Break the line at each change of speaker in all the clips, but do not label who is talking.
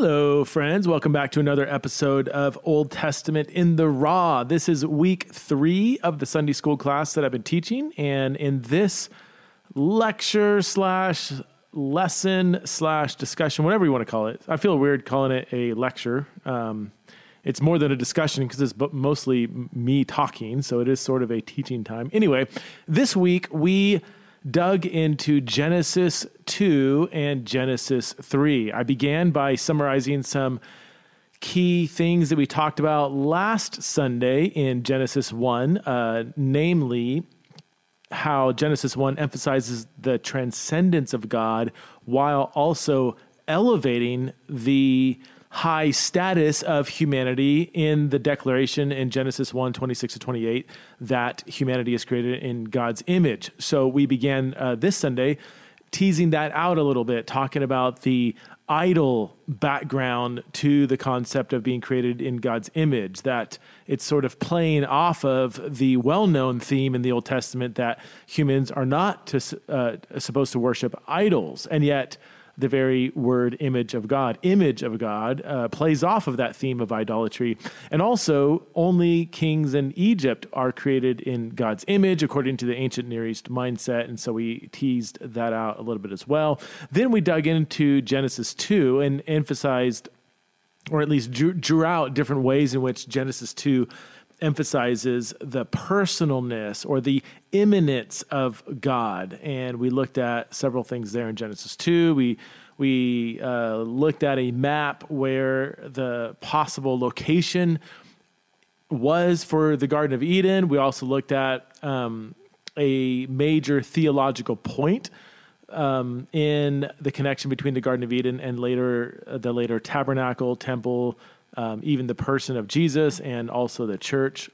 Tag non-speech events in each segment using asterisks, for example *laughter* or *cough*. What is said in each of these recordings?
Hello, friends. Welcome back to another episode of Old Testament in the Raw. This is week three of the Sunday school class that I've been teaching. And in this lecture slash lesson slash discussion, whatever you want to call it, I feel weird calling it a lecture. Um, it's more than a discussion because it's mostly me talking. So it is sort of a teaching time. Anyway, this week we dug into Genesis 2 and Genesis 3. I began by summarizing some key things that we talked about last Sunday in Genesis 1, uh, namely how Genesis 1 emphasizes the transcendence of God while also elevating the high status of humanity in the declaration in Genesis 1 26 to 28 that humanity is created in God's image. So we began uh, this Sunday teasing that out a little bit, talking about the idol background to the concept of being created in God's image, that it's sort of playing off of the well known theme in the Old Testament that humans are not to, uh, supposed to worship idols. And yet, the very word image of God. Image of God uh, plays off of that theme of idolatry. And also, only kings in Egypt are created in God's image, according to the ancient Near East mindset. And so we teased that out a little bit as well. Then we dug into Genesis 2 and emphasized, or at least drew, drew out different ways in which Genesis 2 emphasizes the personalness or the immanence of God. And we looked at several things there in Genesis 2. We we uh, looked at a map where the possible location was for the Garden of Eden. We also looked at um, a major theological point um, in the connection between the Garden of Eden and later uh, the later tabernacle, temple, um, even the person of Jesus and also the church.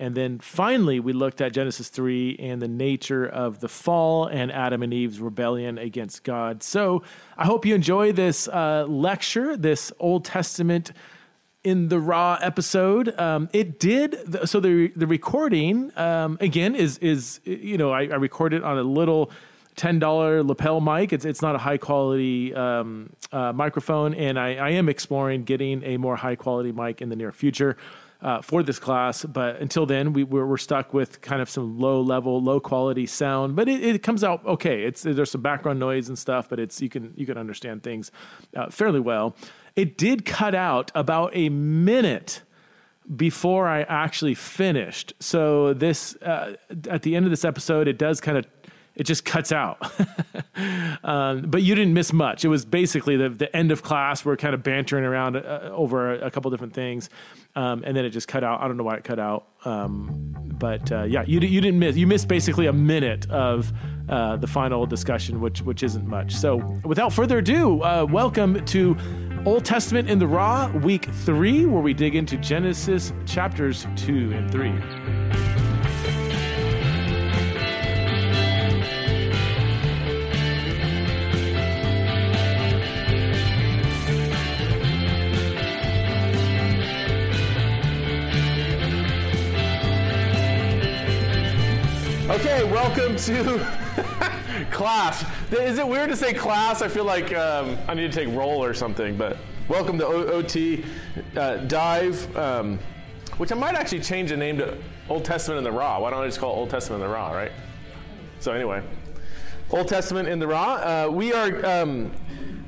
And then finally, we looked at Genesis 3 and the nature of the fall and Adam and Eve's rebellion against God. So I hope you enjoy this uh, lecture, this Old Testament in the raw episode. Um, it did so the the recording um, again is is you know I, I recorded on a little ten dollar lapel mic. It's it's not a high quality um, uh, microphone, and I, I, am exploring getting a more high quality mic in the near future. Uh, for this class, but until then, we, we're, we're, stuck with kind of some low level, low quality sound. But it, it, comes out okay. It's there's some background noise and stuff, but it's you can you can understand things uh, fairly well. It did cut out about a minute before I actually finished. So this uh, at the end of this episode, it does kind of it just cuts out. *laughs* um, but you didn't miss much. It was basically the, the end of class. We're kind of bantering around uh, over a, a, couple different things, um, and then it just cut out. I don't know why it cut out, um, but uh, yeah, you you didn't miss. You missed basically a minute of uh, the final discussion, which which isn't much. So without further ado, uh, welcome to. Old Testament in the Raw, week three, where we dig into Genesis chapters two and three. To *laughs* class. Is it weird to say class? I feel like um, I need to take roll or something, but welcome to OT uh, Dive, um, which I might actually change the name to Old Testament in the Raw. Why don't I just call it Old Testament in the Raw, right? So, anyway, Old Testament in the Raw. Uh, we are. Um,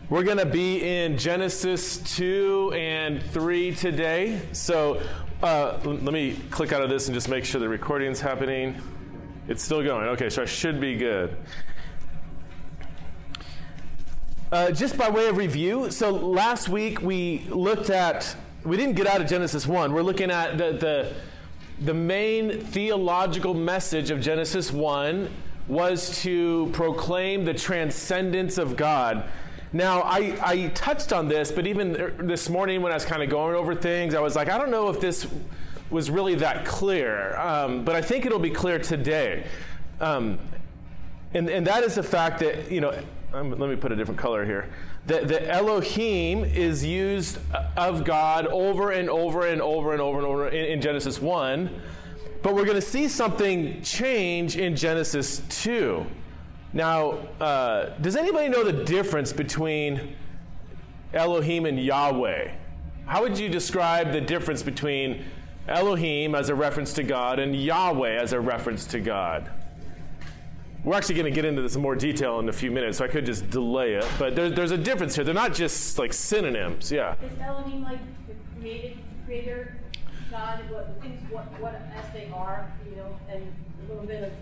we're going to be in Genesis 2 and 3 today. So uh, let me click out of this and just make sure the recording is happening. It's still going. Okay, so I should be good. Uh, just by way of review, so last week we looked at, we didn't get out of Genesis 1. We're looking at the, the, the main theological message of Genesis 1 was to proclaim the transcendence of God. Now, I, I touched on this, but even this morning when I was kind of going over things, I was like, I don't know if this was really that clear, um, but I think it'll be clear today. Um, and, and that is the fact that, you know, um, let me put a different color here. That the Elohim is used of God over and over and over and over and over in, in Genesis 1, but we're going to see something change in Genesis 2. Now, uh, does anybody know the difference between Elohim and Yahweh. How would you describe the difference between Elohim as a reference to God and Yahweh as a reference to God? We're actually going to get into this in more detail in a few minutes, so I could just delay it. But there's, there's a difference here. They're not just like synonyms. Yeah.
Is Elohim like the created creator God? What things what what as they are, you know, and a little bit of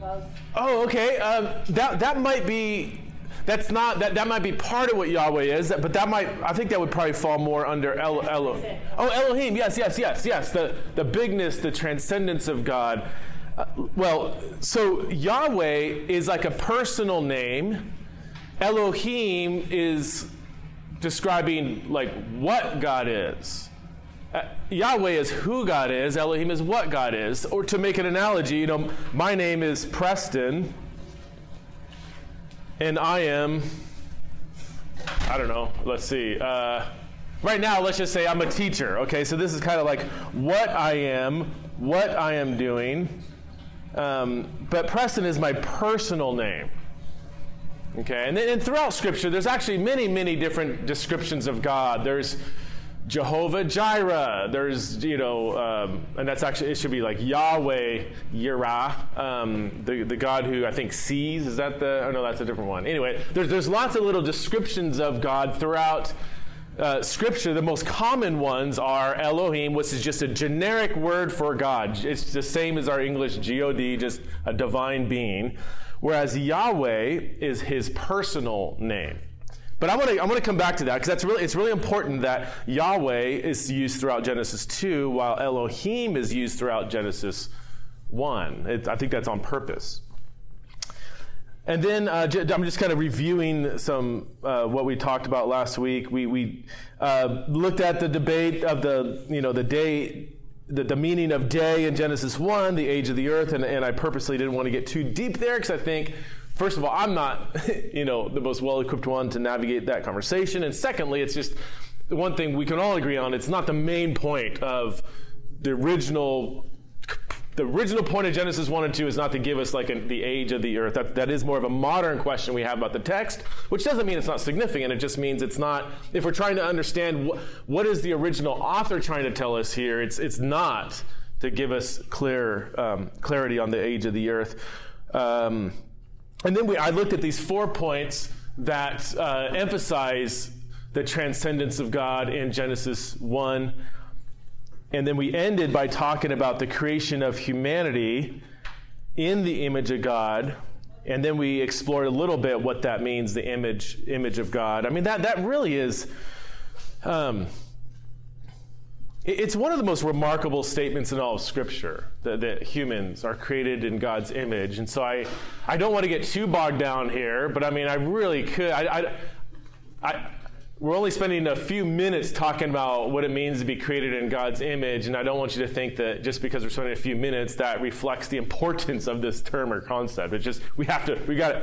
love.
Oh, okay. Um, that that might be. That's not that. That might be part of what Yahweh is, but that might. I think that would probably fall more under El, Elo. Oh, Elohim. Yes, yes, yes, yes. The the bigness, the transcendence of God. Uh, well, so Yahweh is like a personal name. Elohim is describing like what God is. Uh, Yahweh is who God is, Elohim is what God is. Or to make an analogy, you know, my name is Preston, and I am, I don't know, let's see. Uh, right now, let's just say I'm a teacher, okay? So this is kind of like what I am, what I am doing. Um, but Preston is my personal name. Okay, and, then, and throughout Scripture, there's actually many, many different descriptions of God. There's Jehovah Jireh. There's, you know, um, and that's actually, it should be like Yahweh Yirah, um, the, the God who I think sees. Is that the, oh no, that's a different one. Anyway, there's, there's lots of little descriptions of God throughout uh, Scripture. The most common ones are Elohim, which is just a generic word for God. It's the same as our English God, just a divine being whereas Yahweh is his personal name. But I want to I want to come back to that because that's really it's really important that Yahweh is used throughout Genesis 2 while Elohim is used throughout Genesis 1. It, I think that's on purpose. And then uh, I'm just kind of reviewing some uh, what we talked about last week. We we uh, looked at the debate of the you know the day the, the meaning of day in Genesis 1, the age of the earth, and, and I purposely didn't want to get too deep there because I think, first of all, I'm not, *laughs* you know, the most well-equipped one to navigate that conversation. And secondly, it's just one thing we can all agree on. It's not the main point of the original the original point of Genesis 1 and 2 is not to give us like a, the age of the earth. That, that is more of a modern question we have about the text, which doesn't mean it's not significant. It just means it's not, if we're trying to understand wh- what is the original author trying to tell us here, it's, it's not to give us clear um, clarity on the age of the earth. Um, and then we, I looked at these four points that uh, emphasize the transcendence of God in Genesis 1. And then we ended by talking about the creation of humanity in the image of God. And then we explored a little bit what that means, the image, image of God. I mean, that, that really is, um, it's one of the most remarkable statements in all of Scripture that, that, humans are created in God's image. And so I, I don't want to get too bogged down here, but I mean, I really could. I, I, I we're only spending a few minutes talking about what it means to be created in God's image, and I don't want you to think that just because we're spending a few minutes that reflects the importance of this term or concept. It's just we have to we got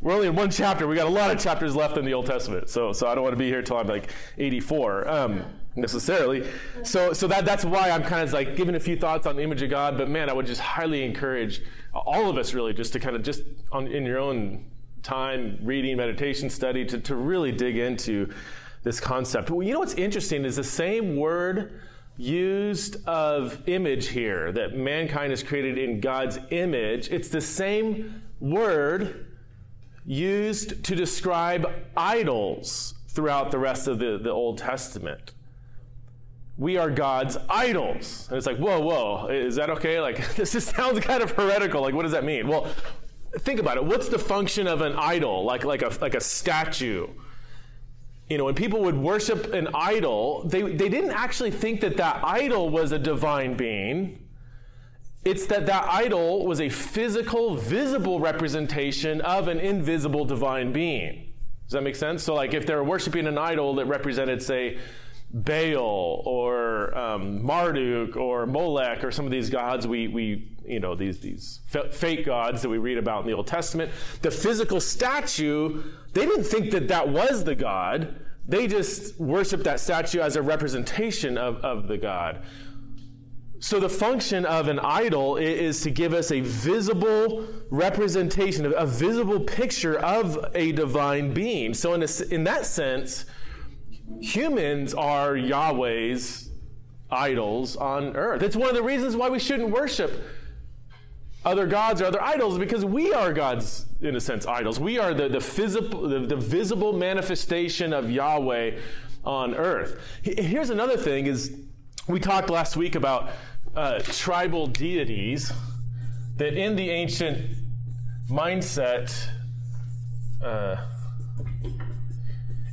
we're only in one chapter. We got a lot of chapters left in the Old Testament, so so I don't want to be here till I'm like 84 um, necessarily. So so that that's why I'm kind of like giving a few thoughts on the image of God. But man, I would just highly encourage all of us really just to kind of just on in your own time reading, meditation, study to, to really dig into this concept. Well, you know what's interesting is the same word used of image here, that mankind is created in God's image, it's the same word used to describe idols throughout the rest of the, the Old Testament. We are God's idols. And it's like, whoa, whoa, is that okay? Like, *laughs* this just sounds kind of heretical. Like, what does that mean? Well, think about it. What's the function of an idol, like, like, a, like a statue? You know, when people would worship an idol, they, they didn't actually think that that idol was a divine being. It's that that idol was a physical, visible representation of an invisible divine being. Does that make sense? So, like, if they're worshiping an idol that represented, say, Baal or um, Marduk or Molech or some of these gods we, we you know, these, these fake gods that we read about in the Old Testament, the physical statue, they didn't think that that was the God. They just worshiped that statue as a representation of, of the God. So, the function of an idol is to give us a visible representation, a visible picture of a divine being. So, in, a, in that sense, humans are Yahweh's idols on earth. It's one of the reasons why we shouldn't worship other gods or other idols because we are God's, in a sense, idols. We are the, the, physical, the, the visible manifestation of Yahweh on earth. Here's another thing is we talked last week about uh, tribal deities that in the ancient mindset, uh,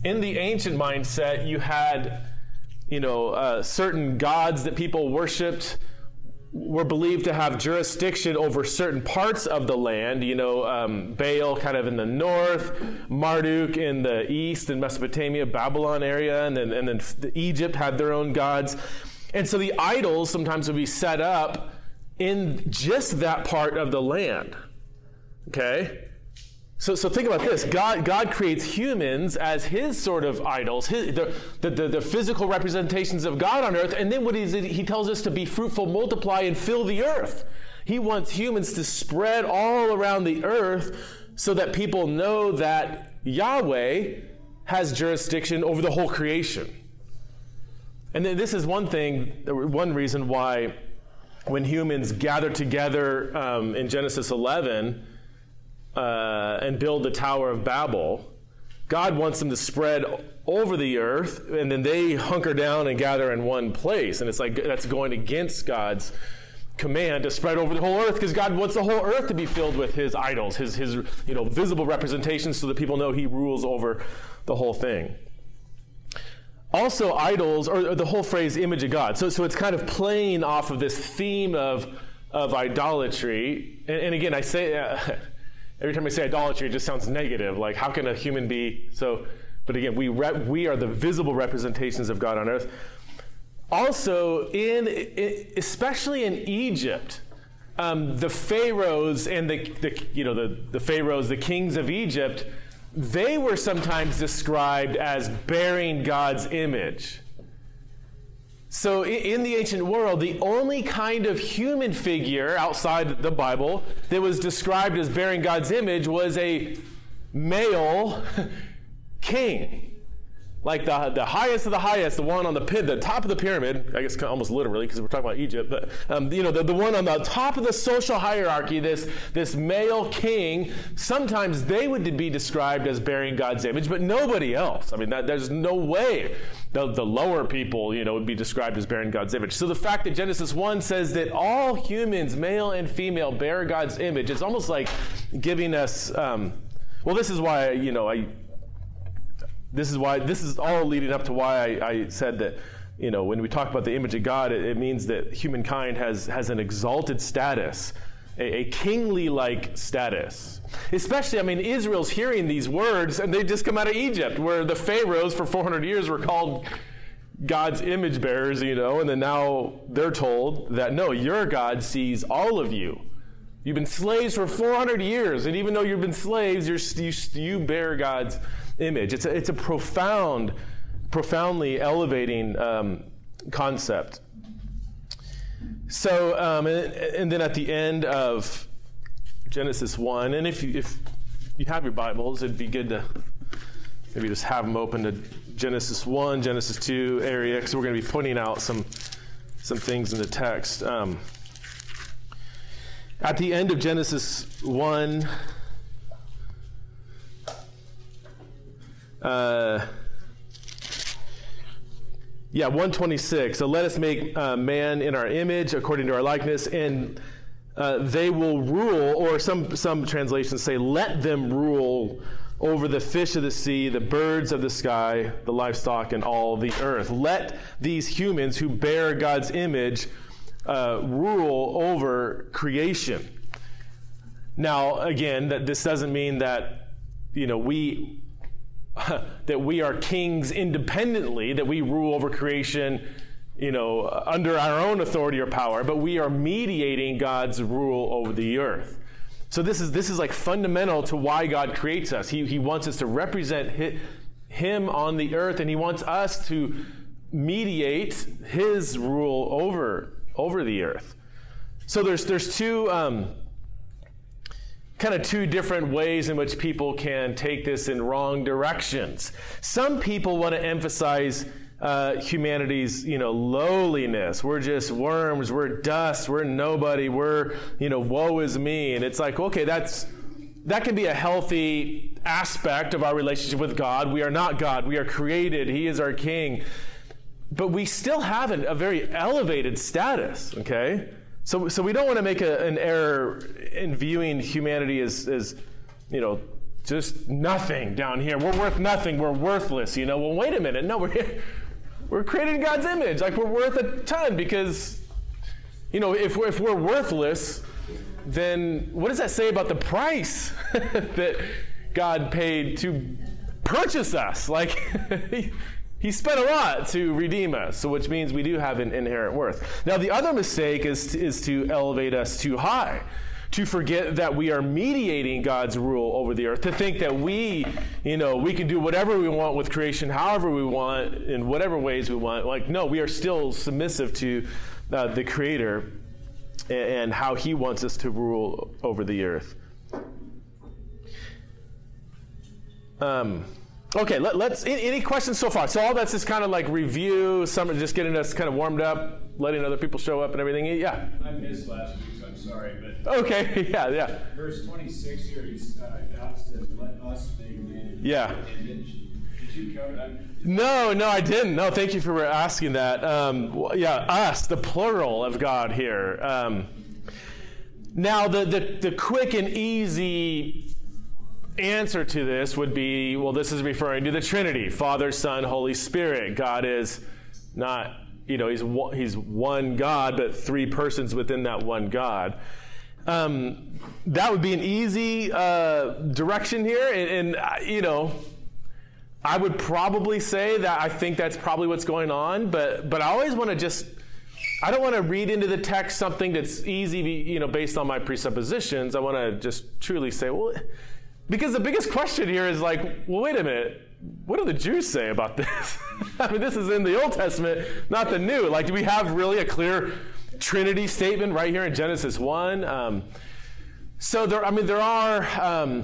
in the ancient mindset, you had, you know, uh, certain gods that people worshipped were believed to have jurisdiction over certain parts of the land. You know, um, Baal kind of in the north, Marduk in the east, in Mesopotamia, Babylon area, and then, and then Egypt had their own gods. And so the idols sometimes would be set up in just that part of the land. Okay? So, so think about this. God, God creates humans as his sort of idols, his, the, the, the, physical representations of God on earth. And then what is it? He tells us to be fruitful, multiply, and fill the earth. He wants humans to spread all around the earth so that people know that Yahweh has jurisdiction over the whole creation. And then this is one thing, one reason why when humans gather together um, in Genesis 11, uh, and build the Tower of Babel. God wants them to spread over the earth, and then they hunker down and gather in one place. And it's like that's going against God's command to spread over the whole earth because God wants the whole earth to be filled with his idols, his, his you know, visible representations so that people know he rules over the whole thing. Also, idols, or, the whole phrase image of God. So, so it's kind of playing off of this theme of, of idolatry. And, and again, I say, uh, *laughs* Every time I say idolatry, it just sounds negative. Like, how can a human be so? But again, we, we are the visible representations of God on earth. Also, in, especially in Egypt, um, the pharaohs and the, the you know the, the pharaohs, the kings of Egypt, they were sometimes described as bearing God's image. So, in the ancient world, the only kind of human figure outside the Bible that was described as bearing God's image was a male *laughs* king like the, the highest of the highest, the one on the pit, the top of the pyramid, I guess almost literally because we're talking about Egypt, but um, you know, the, the one on the top of the social hierarchy, this, this male king, sometimes they would be described as bearing God's image, but nobody else. I mean, that, there's no way the, the lower people, you know, would be described as bearing God's image. So the fact that Genesis 1 says that all humans, male and female, bear God's image, it's almost like giving us, um, well, this is why, you know, I, this is why this is all leading up to why I, I said that you know when we talk about the image of God, it, it means that humankind has has an exalted status, a, a kingly like status. Especially, I mean, Israel's hearing these words, and they just come out of Egypt, where the pharaohs for 400 years were called God's image bearers, you know, and then now they're told that no, your God sees all of you. You've been slaves for 400 years, and even though you've been slaves, you, you bear God's image. It's a, it's a profound, profoundly elevating um, concept. So, um, and, and, then at the end of Genesis 1, and if you, if you have your Bibles, it'd be good to maybe just have them open to Genesis 1, Genesis 2 area, because we're going to be pointing out some, some things in the text. Um, at the end of Genesis 1, Uh, yeah, 126. So let us make uh, man in our image according to our likeness, and uh, they will rule, or some, some translations say, let them rule over the fish of the sea, the birds of the sky, the livestock, and all the earth. Let these humans who bear God's image uh, rule over creation. Now, again, that this doesn't mean that you know we *laughs* that we are kings independently, that we rule over creation, you know, under our own authority or power, but we are mediating God's rule over the earth. So this is this is like fundamental to why God creates us. He he wants us to represent him on the earth, and he wants us to mediate his rule over over the earth. So there's there's two um, kind of two different ways in which people can take this in wrong directions. Some people want to emphasize uh, humanity's, you know, lowliness. We're just worms. We're dust. We're nobody. We're, you know, woe is me. And it's like, okay, that's that can be a healthy aspect of our relationship with God. We are not God. We are created. He is our King. But we still have an, a very elevated status. Okay. So, so we don't want to make a, an error in viewing humanity as, as, you know, just nothing down here. We're worth nothing. We're worthless. You know. Well, wait a minute. No, we're *laughs* we're created in God's image. Like we're worth a ton because, you know, if we're, if we're worthless, then what does that say about the price *laughs* that God paid to purchase us? Like. *laughs* He spent a lot to redeem us, so which means we do have an inherent worth. Now, the other mistake is to, is to elevate us too high, to forget that we are mediating God's rule over the earth, to think that we, you know, we can do whatever we want with creation, however we want, in whatever ways we want. Like, no, we are still submissive to uh, the Creator and, and how He wants us to rule over the earth. Um, Okay, let, us any, questions so far? So all that's just kind of like review, some just getting us kind of warmed up, letting other people show up and everything.
Yeah. I missed last week, so I'm sorry, but
okay, *laughs* yeah, yeah.
Verse 26 here, he's, uh, God says, "Let us make man."
Yeah.
Image. Did you cover that?
No, no, I didn't. No, thank you for asking that. Um, yeah, us, the plural of God here. Um, now, the, the the quick and easy answer to this would be well, this is referring to the Trinity Father, Son, Holy Spirit. God is not, you know, he's one, he's one God, but three persons within that one God. Um, that would be an easy uh, direction here. And, and uh, you know, I would probably say that I think that's probably what's going on, but, but I always want to just. I don't want to read into the text something that's easy, you know, based on my presuppositions. I want to just truly say, well, because the biggest question here is like, well, wait a minute. What do the Jews say about this? *laughs* I mean, this is in the Old Testament, not the New. Like, do we have really a clear Trinity statement right here in Genesis 1? Um, so there, I mean, there are. Um,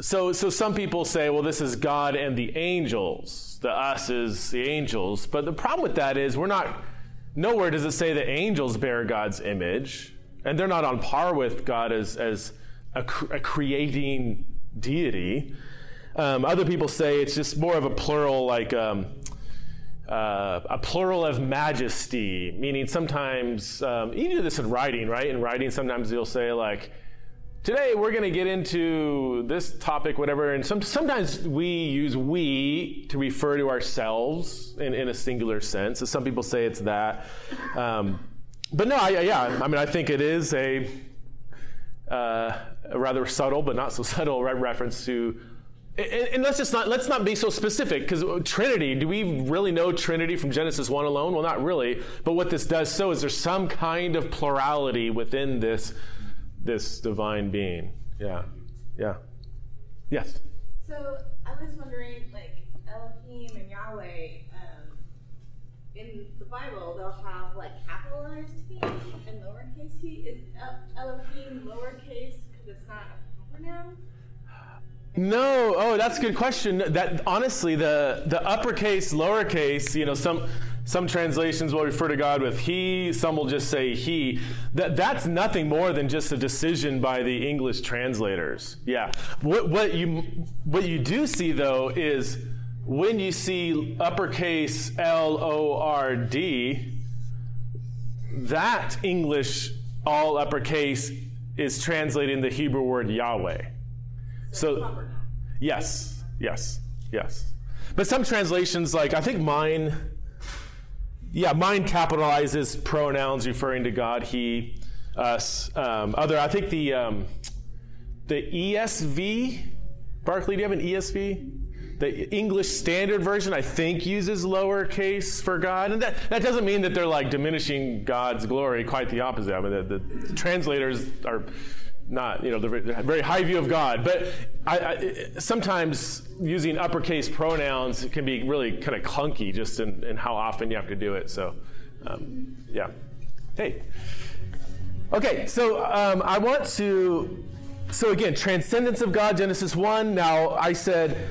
so, so some people say, well, this is God and the angels. The us is the angels. But the problem with that is we're not. Nowhere does it say the angels bear God's image, and they're not on par with God as as a, a creating deity. Um, other people say it's just more of a plural, like um, uh, a plural of majesty, meaning sometimes, um, you do this in writing, right? In writing, sometimes you'll say, like, today we're going to get into this topic, whatever. And some, sometimes we use we to refer to ourselves in, in a singular sense. So some people say it's that. Um, but no, I, yeah, I mean, I think it is a uh, a rather subtle but not so *laughs* subtle reference to and, and, let's just not let's not be so specific because Trinity. Do we really know Trinity from Genesis one alone? Well, not really. But what this does so is there's some kind of plurality within this this divine being. Yeah, yeah, yes.
So I was wondering, like Elohim and Yahweh, um, in the Bible, they'll have like capitalized He and lowercase He. Is Elohim lowercase because it's not a proper noun?
No, oh, that's a good question. That honestly, the the uppercase, lowercase, you know, some some translations will refer to God with he, some will just say he. That that's nothing more than just a decision by the English translators. Yeah. What what you what you do see though is when you see uppercase L O R D, that English all uppercase is translating the Hebrew word Yahweh. So, yes, yes, yes. But some translations, like I think mine, yeah, mine capitalizes pronouns referring to God, He, us. Um, other, I think the um, the ESV, Barclay, do you have an ESV? The English Standard Version, I think, uses lowercase for God. And that, that doesn't mean that they're like diminishing God's glory, quite the opposite. I mean, the, the translators are not, you know, the very high view of God. But I, I, sometimes using uppercase pronouns can be really kind of clunky just in, in how often you have to do it. So, um, yeah. Hey. Okay, so um, I want to so again, transcendence of God, Genesis 1. Now, I said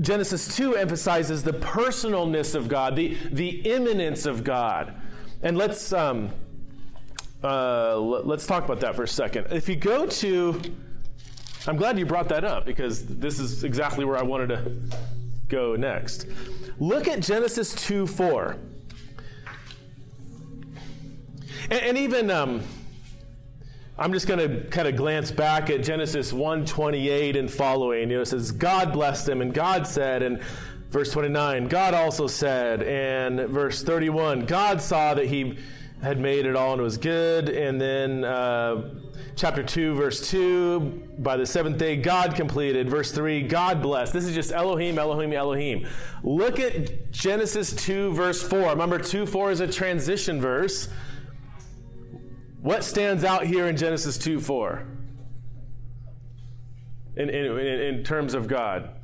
Genesis 2 emphasizes the personalness of God, the, the immanence of God. And let's, um, uh, let's talk about that for a second. If you go to, I'm glad you brought that up because this is exactly where I wanted to go next. Look at Genesis 2 4. And, and even, um, I'm just going to kind of glance back at Genesis 1:28 and following. You know, it says God blessed them and God said and verse 29, God also said and verse 31, God saw that he had made it all and it was good and then uh, chapter 2 verse 2 by the seventh day God completed verse 3 God blessed. This is just Elohim Elohim Elohim. Look at Genesis 2 verse 4. Remember 2 4 is a transition verse. What stands out here in Genesis 2 4? In, in, in, terms of God?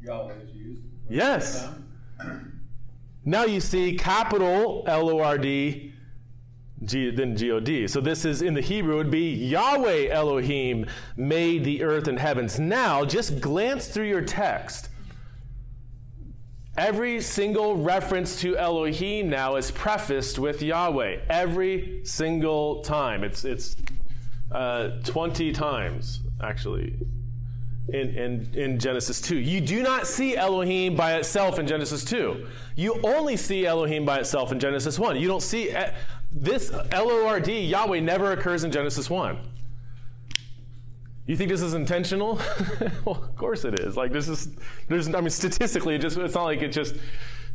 Yahweh is used.
Yes. *clears throat* Now you see capital L O R D, then G O D. So this is in the Hebrew, it would be Yahweh Elohim made the earth and heavens. Now, just glance through your text. Every single reference to Elohim now is prefaced with Yahweh. Every single time. It's, it's uh, 20 times, actually, in, in, in Genesis 2. You do not see Elohim by itself in Genesis 2. You only see Elohim by itself in Genesis 1. You don't see uh, this L O R D, Yahweh, never occurs in Genesis 1. You think this is intentional? *laughs* well, of course it is. Like this is there's I mean statistically it just it's not like it just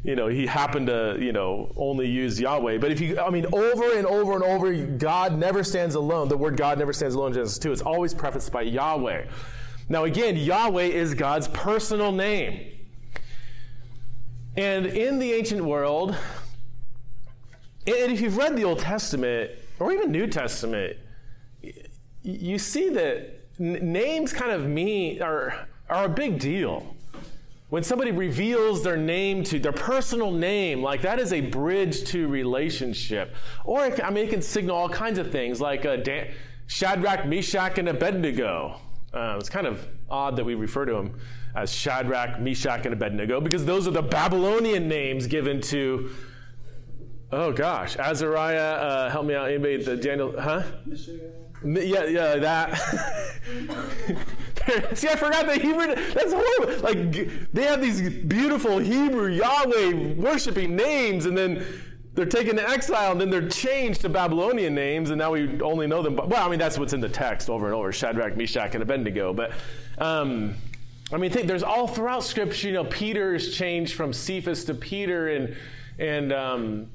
you know he happened to you know only use Yahweh. But if you I mean over and over and over God never stands alone. The word God never stands alone in Genesis 2. It's always prefaced by Yahweh. Now again, Yahweh is God's personal name. And in the ancient world, and if you've read the Old Testament or even New Testament, you see that names kind of mean are, are a big deal. When somebody reveals their name to their personal name, like that is a bridge to relationship. Or I mean, it can signal all kinds of things, like uh, Dan- Shadrach, Meshach, and Abednego. Uh, it's kind of odd that we refer to them as Shadrach, Meshach, and Abednego because those are the Babylonian names given to. Oh gosh, Azariah, uh, help me out. Anybody? The Daniel, huh? Yeah, yeah, that. *laughs* See, I forgot the Hebrew. That's horrible. Like they have these beautiful Hebrew Yahweh worshiping names, and then they're taken to exile, and then they're changed to Babylonian names, and now we only know them. Well, I mean that's what's in the text over and over: Shadrach, Meshach, and Abednego. But um, I mean, think there's all throughout Scripture. You know, Peter is changed from Cephas to Peter, and and um,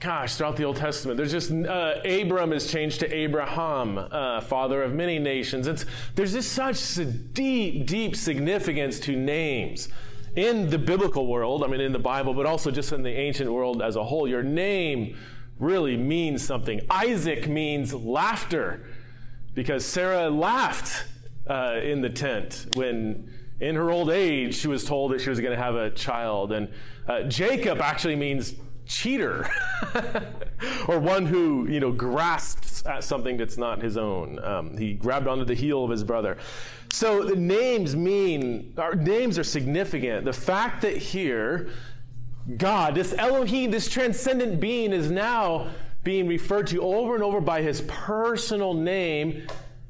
gosh, throughout the Old Testament, there's just uh, Abram is changed to Abraham, uh, father of many nations. It's, there's just such deep, deep significance to names in the biblical world, I mean, in the Bible, but also just in the ancient world as a whole. Your name really means something. Isaac means laughter because Sarah laughed uh, in the tent when in her old age she was told that she was going to have a child. And uh, Jacob actually means cheater *laughs* or one who you know grasps at something that's not his own um, he grabbed onto the heel of his brother so the names mean our names are significant the fact that here god this elohim this transcendent being is now being referred to over and over by his personal name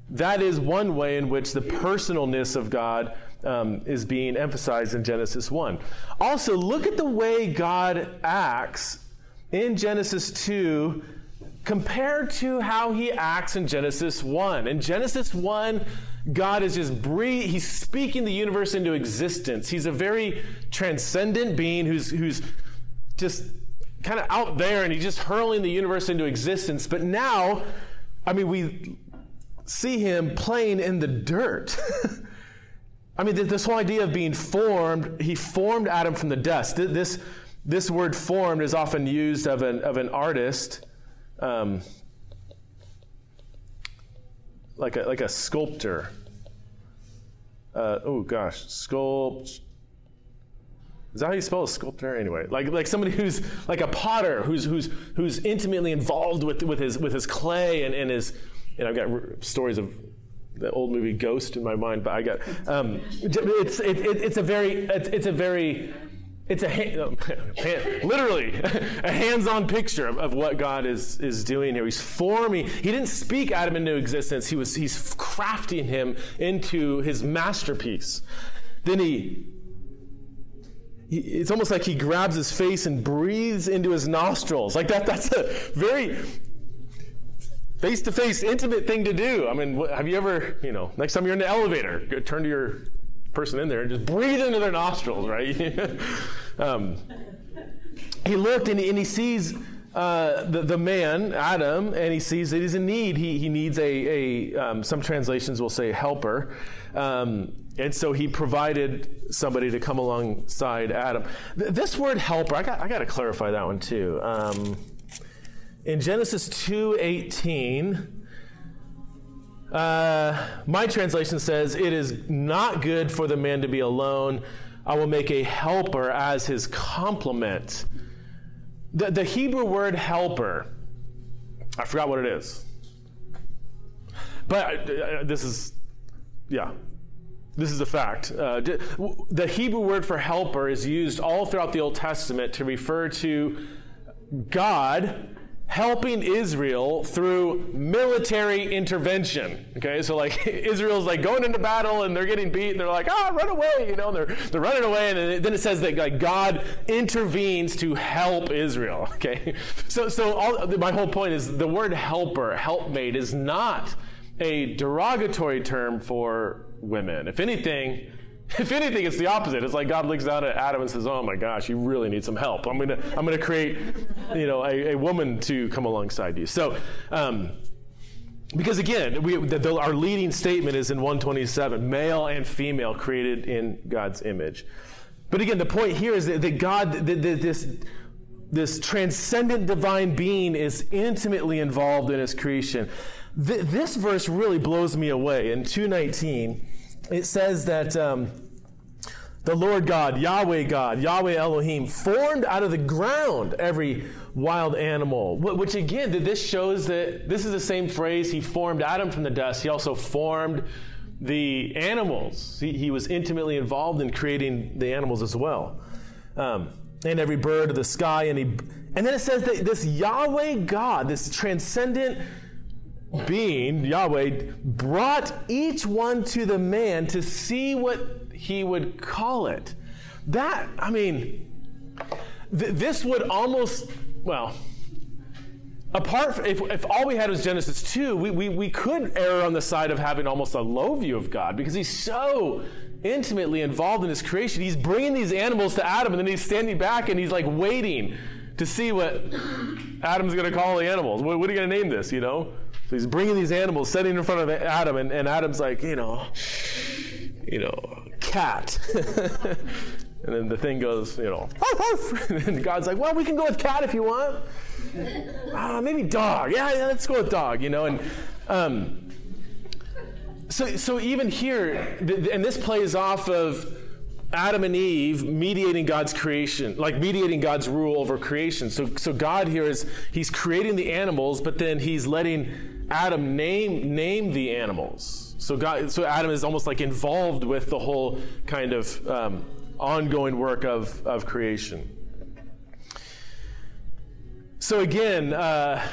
that is one way in which the personalness of god um, is being emphasized in Genesis 1. Also, look at the way God acts in Genesis 2 compared to how he acts in Genesis 1. In Genesis 1, God is just breathe, he's speaking the universe into existence. He's a very transcendent being who's who's just kind of out there and he's just hurling the universe into existence. But now, I mean, we see him playing in the dirt. *laughs* I mean, this whole idea of being formed, he formed Adam from the dust. This, this word formed is often used of an, of an artist, um, like, a, like a sculptor. Uh, oh gosh, sculpt. Is that how you spell a sculptor? Anyway, like like somebody who's like a potter who's who's who's intimately involved with with his with his clay and, and his and I've got r- stories of the old movie Ghost in my mind, but I got um, it's it, it, it's a very it's, it's a very it's a hand, literally a hands-on picture of, of, what God is is doing here. He's forming. He didn't speak Adam into existence. He was he's crafting him into his masterpiece. Then he. he it's almost like he grabs his face and breathes into his nostrils. Like that, that's a very face to face, intimate thing to do. I mean, have you ever, you know, next time you're in the elevator, turn to your person in there and just breathe into their nostrils, right? *laughs* um, he looked and he, and he sees uh, the, the man, Adam, and he sees that he's in need. He, he needs a, a um, some translations will say helper. Um, and so he provided somebody to come alongside Adam. Th- this word helper, I got, I got to clarify that one too. Um, in Genesis 2:18, uh, my translation says, "It is not good for the man to be alone. I will make a helper as his complement." The, the Hebrew word helper, I forgot what it is, but uh, this is, yeah, this is a fact. Uh, the Hebrew word for helper is used all throughout the Old Testament to refer to God helping Israel through military intervention. Okay, so like *laughs* Israel's like going into battle and they're getting beat and they're like, ah, run away, you know, they're, they're running away. And then it says that like God intervenes to help Israel. *laughs* Okay, so, so all, my whole point is the word helper, helpmate, is not a derogatory term for women. If anything, *laughs* if anything, it's the opposite. It's like God looks down at Adam and says, "Oh my gosh, you really need some help. I'm gonna, I'm gonna create, you know, a, a woman to come alongside you." So, um, because again, we, the, the, our leading statement is in 127: male and female created in God's image. But again, the point here is that, that God, that, that this this transcendent divine being is intimately involved in His creation. Th- this verse really blows me away. In 219 it says that um, the Lord God, Yahweh God, Yahweh Elohim, formed out of the ground every wild animal. Which again, this shows that this is the same phrase. He formed Adam from the dust. He also formed the animals. He, he was intimately involved in creating the animals as well. Um, and every bird of the sky. And, he, and then it says that this Yahweh God, this transcendent being, Yahweh, brought each one to the man to see what he would call it. That, I mean, th- this would almost, well, apart from, if, if all we had was Genesis 2, we, we, we could err on the side of having almost a low view of God because he's so intimately involved in his creation. He's bringing these animals to Adam and then he's standing back and he's like waiting to see what Adam's going to call the animals. What, what are you going to name this, you know? So he's bringing these animals, setting in front of Adam, and, and Adam's like, you know, you know, cat. *laughs* and then the thing goes, you know, *laughs* and God's like, well, we can go with cat if you want. Uh, *laughs* maybe dog. Yeah, yeah, let's go with dog, you know. And um, so, so even here, and this plays off of Adam and Eve mediating God's creation, like mediating God's rule over creation. So, so God here is, he's creating the animals, but then he's letting Adam name, name the animals. So God, so Adam is almost like involved with the whole kind of um, ongoing work of, of creation. So again, uh,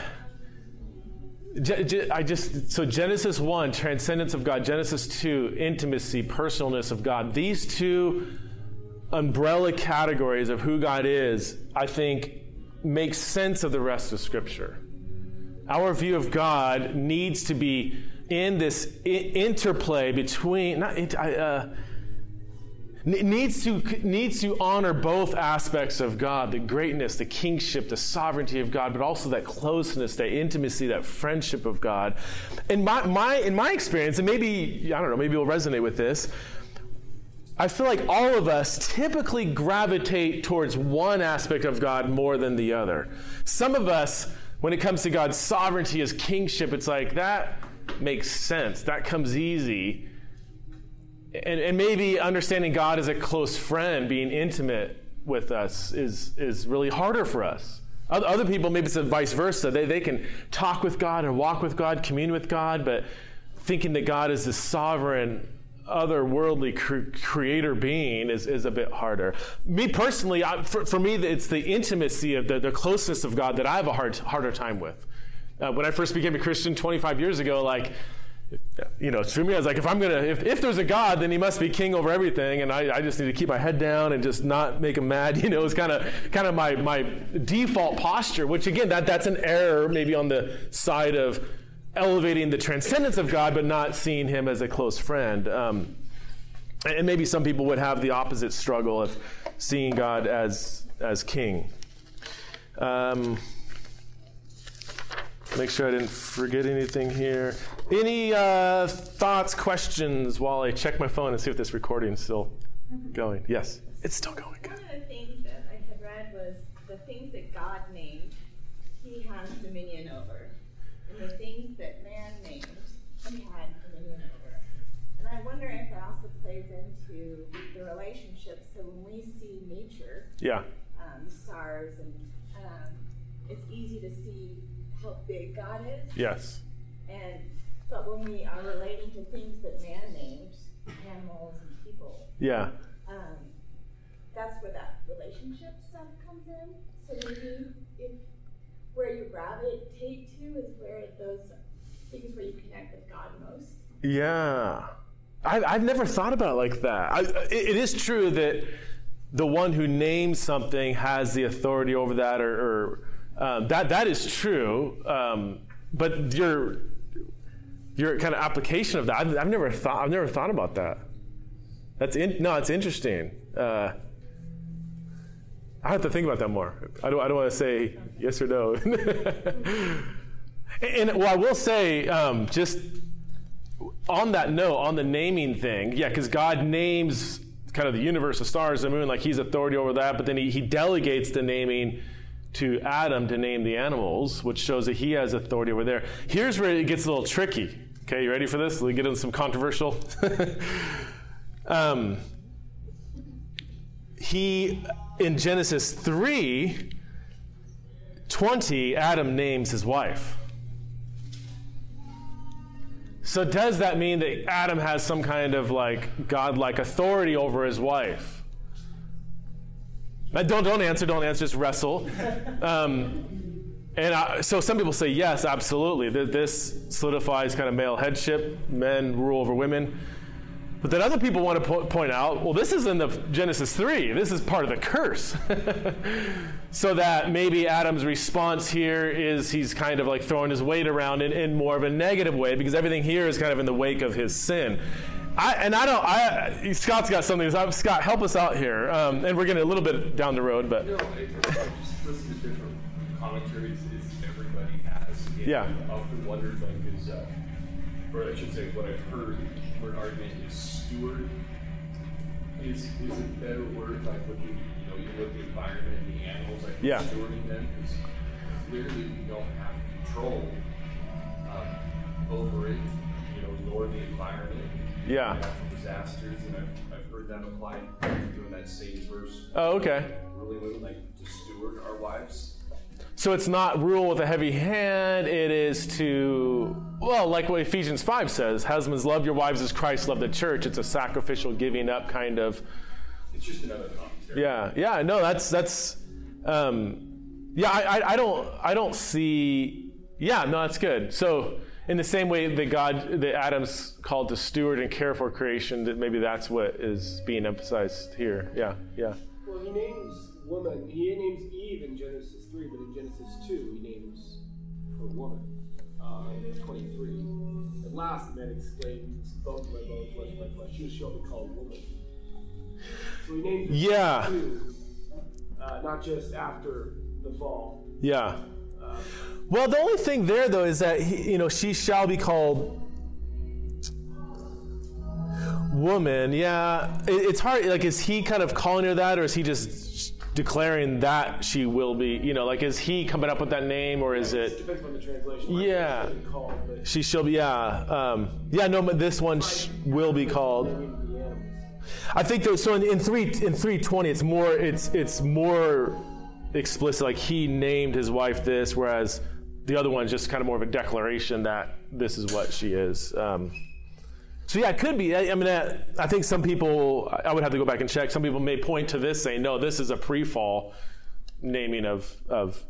I just so Genesis 1, transcendence of God, Genesis 2, intimacy, personalness of God. These two umbrella categories of who God is, I think, make sense of the rest of Scripture. Our view of God needs to be in this interplay between not I, uh, needs to needs to honor both aspects of God, the greatness, the kingship, the sovereignty of God, but also that closeness, that intimacy, that friendship of God. In my, my in my experience, and maybe I don't know, maybe you'll resonate with this. I feel like all of us typically gravitate towards one aspect of God more than the other. Some of us, when it comes to God's sovereignty, His kingship, it's like that makes sense. That comes easy and, and maybe understanding God as a close friend, being intimate with us, is, is really harder for us. Oth- Other people, maybe it's the vice versa. They, they can talk with God and walk with God, commune with God, but thinking that God is this sovereign, otherworldly cre- creator being is, is a bit harder. Me personally, I, for, for me, it's the intimacy of the, the closeness of God that I have a hard, harder time with. Uh, when I first became a Christian 25 years ago, like, you know, for me, I was like, if I'm gonna, if, if there's a God, then He must be king over everything, and I, I just need to keep my head down and just not make him mad. *laughs* You know, it's kind of kind of my my default posture. Which again, that that's an error, maybe on the side of elevating the transcendence of God, but not seeing Him as a close friend. Um, and maybe some people would have the opposite struggle of seeing God as as king. Um, Make sure I didn't forget anything here. Any uh, thoughts, questions while I check my phone and see if this recording is still going? Yes, it's still going. Good.
One of the things that I had read was the things that God named, He has dominion over, and the things that man named, He had dominion over. And I wonder if that also plays into the relationship. So when we see nature,
Yeah,
um, stars, and um, it's easy to see how big God is.
yes,
And but when we are relating to things that man names, animals and people,
yeah,
um, that's where that relationship stuff comes in. So maybe if where you gravitate to is where those things where you connect with God most.
yeah. I, I've never thought about it like that. I, it, it is true that the one who names something has the authority over that, or, or um, that that is true. Um, but your your kind of application of that, I've, I've never thought. I've never thought about that. That's in, no, it's interesting. Uh, I have to think about that more. I don't. I don't want to say yes or no. *laughs* and well, I will say um, just on that note, on the naming thing, yeah, because God names kind of the universe, the stars, the moon, like He's authority over that, but then He, he delegates the naming to Adam to name the animals, which shows that He has authority over there. Here's where it gets a little tricky. Okay, you ready for this? We get into some controversial. *laughs* um, he in Genesis 3 20, Adam names his wife. So does that mean that Adam has some kind of like godlike authority over his wife? Uh, Don't don't answer. Don't answer. Just wrestle. Um, and I, so some people say yes, absolutely. This solidifies kind of male headship. Men rule over women. But then other people want to po- point out, well, this is in the Genesis 3. This is part of the curse. *laughs* so that maybe Adam's response here is he's kind of like throwing his weight around in, in more of a negative way because everything here is kind of in the wake of his sin. I, and I don't, I, Scott's got something. Scott, help us out here. Um, and we're getting a little bit down the road, but
You know, I just listen to different commentaries is everybody has. And
Yeah.
I often wondered, like, is, uh, or I should say, what I've heard for an argument is steward is is a better word, like the, you know, you look at the environment, and the animals, like
Yeah.
stewarding them, because clearly we don't have control uh, over it, you know, nor the environment.
Yeah.
Natural disasters, and I've, I've heard them applied doing that same verse.
Oh, okay.
Really, like to steward our wives.
So it's not rule with a heavy hand. It is to, well, like what Ephesians 5 says husbands, love your wives as Christ loved the church. It's a sacrificial giving up kind of.
It's just another commentary.
Yeah, yeah, no, that's, that's, um, yeah, I, I, I don't, I don't see, yeah, no, that's good. So, in the same way that God, that Adam's called to steward and care for creation, that maybe that's what is being emphasized here. Yeah, yeah.
Well, he names woman. He names Eve in Genesis three, but in Genesis two, he names her woman. Uh, twenty-three. At last, man exclaimed, bone my bone, flesh my flesh. She shall be called woman." So he names her
Yeah.
too, uh, not just after the fall.
Yeah. Well, the only thing there, though, is that he, you know she shall be called woman. Yeah, it, it's hard. Like, is he kind of calling her that, or is he just declaring that she will be? You know, like, is he coming up with that name, or is
It
it
depends on the translation.
Yeah.
Called,
she shall be? Yeah, um, yeah. No, but this one sh- will be called.
naming the animals.
I think though, so in, in three in three twenty, it's more it's it's more explicit, like he named his wife this, whereas the other one's just kind of more of a declaration that this is what she is. Um, so yeah, it could be. I, I mean, I, I, think some people. I would have to go back and check. Some people may point to this, saying, "No, this is a pre-fall naming of of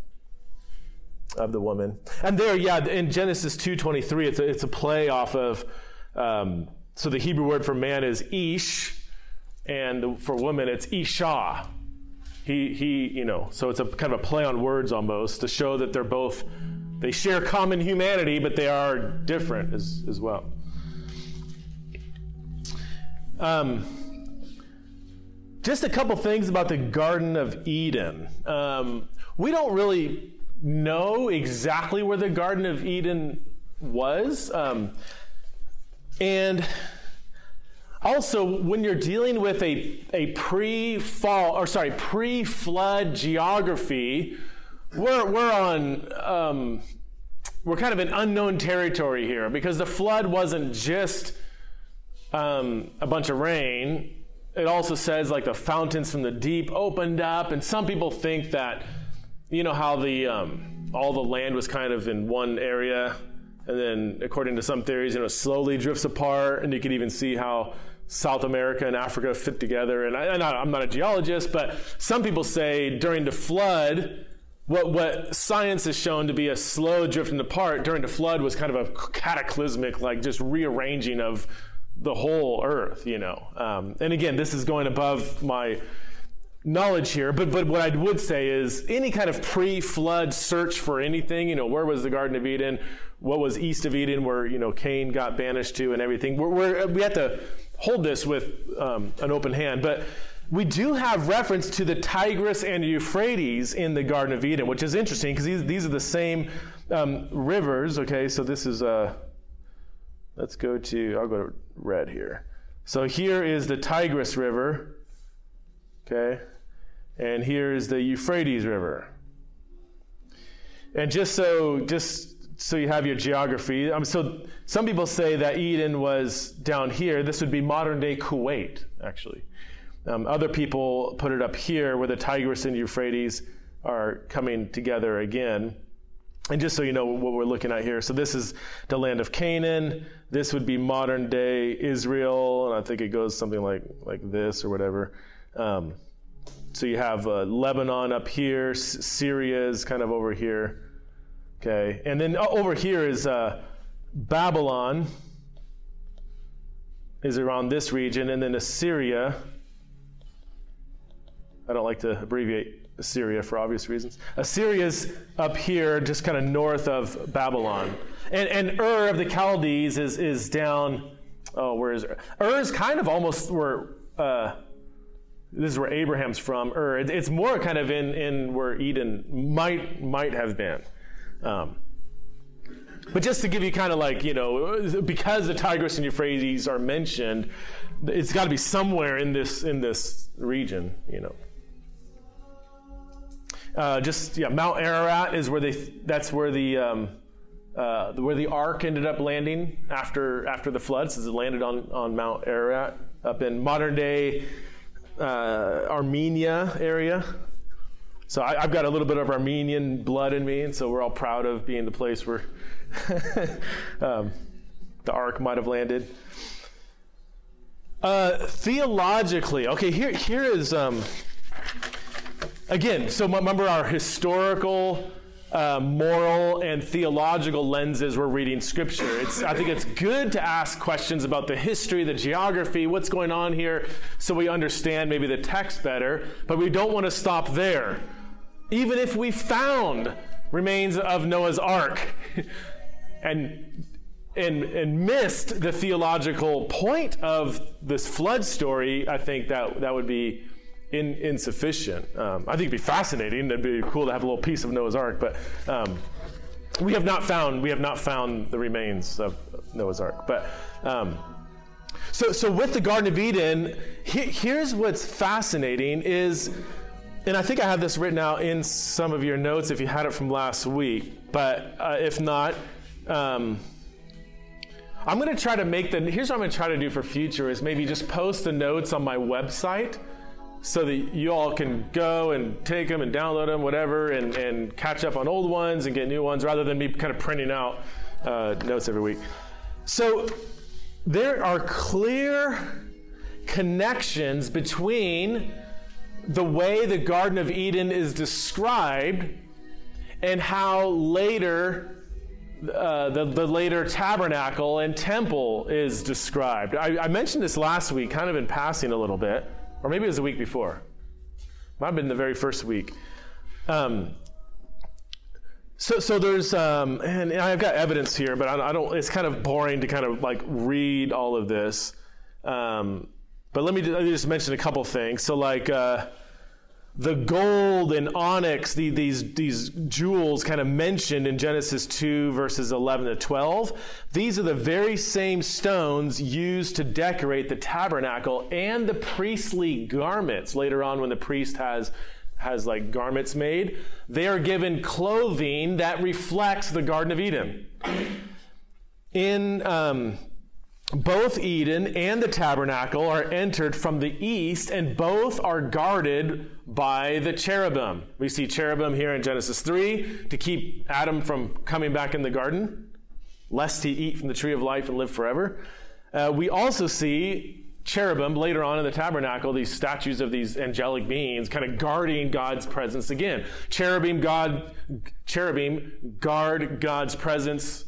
of the woman." And there, yeah, in Genesis two twenty three, it's a, it's a play off of. Um, so the Hebrew word for man is ish, and for woman it's isha. He he, you know. So it's a kind of a play on words almost to show that they're both they share common humanity, but they are different as as well. Um, just a couple things about the Garden of Eden. Um, we don't really know exactly where the Garden of Eden was. Um, and also, when you're dealing with a, a pre fall, or sorry, pre flood geography, we're, we're on, um, we're kind of in unknown territory here because the flood wasn't just um, a bunch of rain. It also says like the fountains from the deep opened up, and some people think that you know how the um, all the land was kind of in one area, and then according to some theories, you know, slowly drifts apart, and you could even see how South America and Africa fit together. And, I, am not a geologist, but some people say during the flood. What, what science has shown to be a slow drifting apart during the flood was kind of a cataclysmic, like just rearranging of the whole earth, you know. Um, and again, this is going above my knowledge here, but but what I would say is any kind of pre-flood search for anything, you know, where was the Garden of Eden? What was east of Eden, where you know Cain got banished to, and everything? We're, we're we have to hold this with um, an open hand, but. We do have reference to the Tigris and Euphrates in the Garden of Eden, which is interesting because these, these are the same um, rivers. Okay, so this is uh, let's go to, I'll go to red here. So here is the Tigris River, okay? And here is the Euphrates River. And just so, just so you have your geography, um, so some people say that Eden was down here. This would be modern day Kuwait, actually. Um, other people put it up here where the Tigris and Euphrates are coming together again. And just so you know what we're looking at here, so this is the land of Canaan. This would be modern day Israel, and I think it goes something like like this or whatever. Um, so you have uh, Lebanon up here, S- Syria is kind of over here. Okay, and then uh, over here is uh, Babylon is around this region, and then Assyria. I don't like to abbreviate Assyria for obvious reasons. Assyria's up here, just kind of north of Babylon. And, and Ur of the Chaldees is, is down, oh, where is Ur? Ur is kind of almost where, uh, this is where Abraham's from, Ur. It's more kind of in, in where Eden might, might have been. Um, but just to give you kind of like, you know, because the Tigris and Euphrates are mentioned, it's got to be somewhere in this, in this region, you know. Uh, just yeah, Mount Ararat is where they. That's where the um, uh, where the ark ended up landing after after the floods. It landed on on Mount Ararat up in modern day uh, Armenia area. So I, have got a little bit of Armenian blood in me, and so we're all proud of being the place where *laughs* um, the ark might have landed. Uh, theologically, okay, here here is. Um, Again, so remember our historical, uh, moral, and theological lenses we're reading Scripture. It's, I think it's good to ask questions about the history, the geography, what's going on here, so we understand maybe the text better, but we don't want to stop there. Even if we found remains of Noah's Ark *laughs* and and, and missed the theological point of this flood story, I think that that would be in, insufficient. Um, I think it'd be fascinating. It'd be cool to have a little piece of Noah's Ark, but um, we have not found we have not found the remains of Noah's Ark. But um, so so with the Garden of Eden, he, here's what's fascinating is, and I think I have this written out in some of your notes if you had it from last week, but uh, if not. Um, I'm going to try to make the. Here's what I'm going to try to do for future is maybe just post the notes on my website so that you all can go and take them and download them, whatever, and, and catch up on old ones and get new ones rather than me kind of printing out uh, notes every week. So there are clear connections between the way the Garden of Eden is described and how later uh, the, the later tabernacle and temple is described. I, I, mentioned this last week, kind of in passing a little bit, or maybe it was the week before. Might have been the very first week. Um, so, so there's, um, and I've got evidence here, but I, I, don't. It's kind of boring to kind of like read all of this. Um, but let me, let me, just mention a couple things. So, like. Uh, the gold and onyx, the, these, these jewels kind of mentioned in Genesis 2, verses 11 to 12, these are the very same stones used to decorate the tabernacle and the priestly garments later on when the priest has, has like garments made. They are given clothing that reflects the Garden of Eden. In um, both Eden and the tabernacle are entered from the east, and both are guarded by the cherubim. We see cherubim here in Genesis 3 to keep Adam from coming back in the garden, lest he eat from the tree of life and live forever. Uh, we also see cherubim later on in the tabernacle, these statues of these angelic beings kind of guarding God's presence again. Cherubim, God, cherubim guard God's presence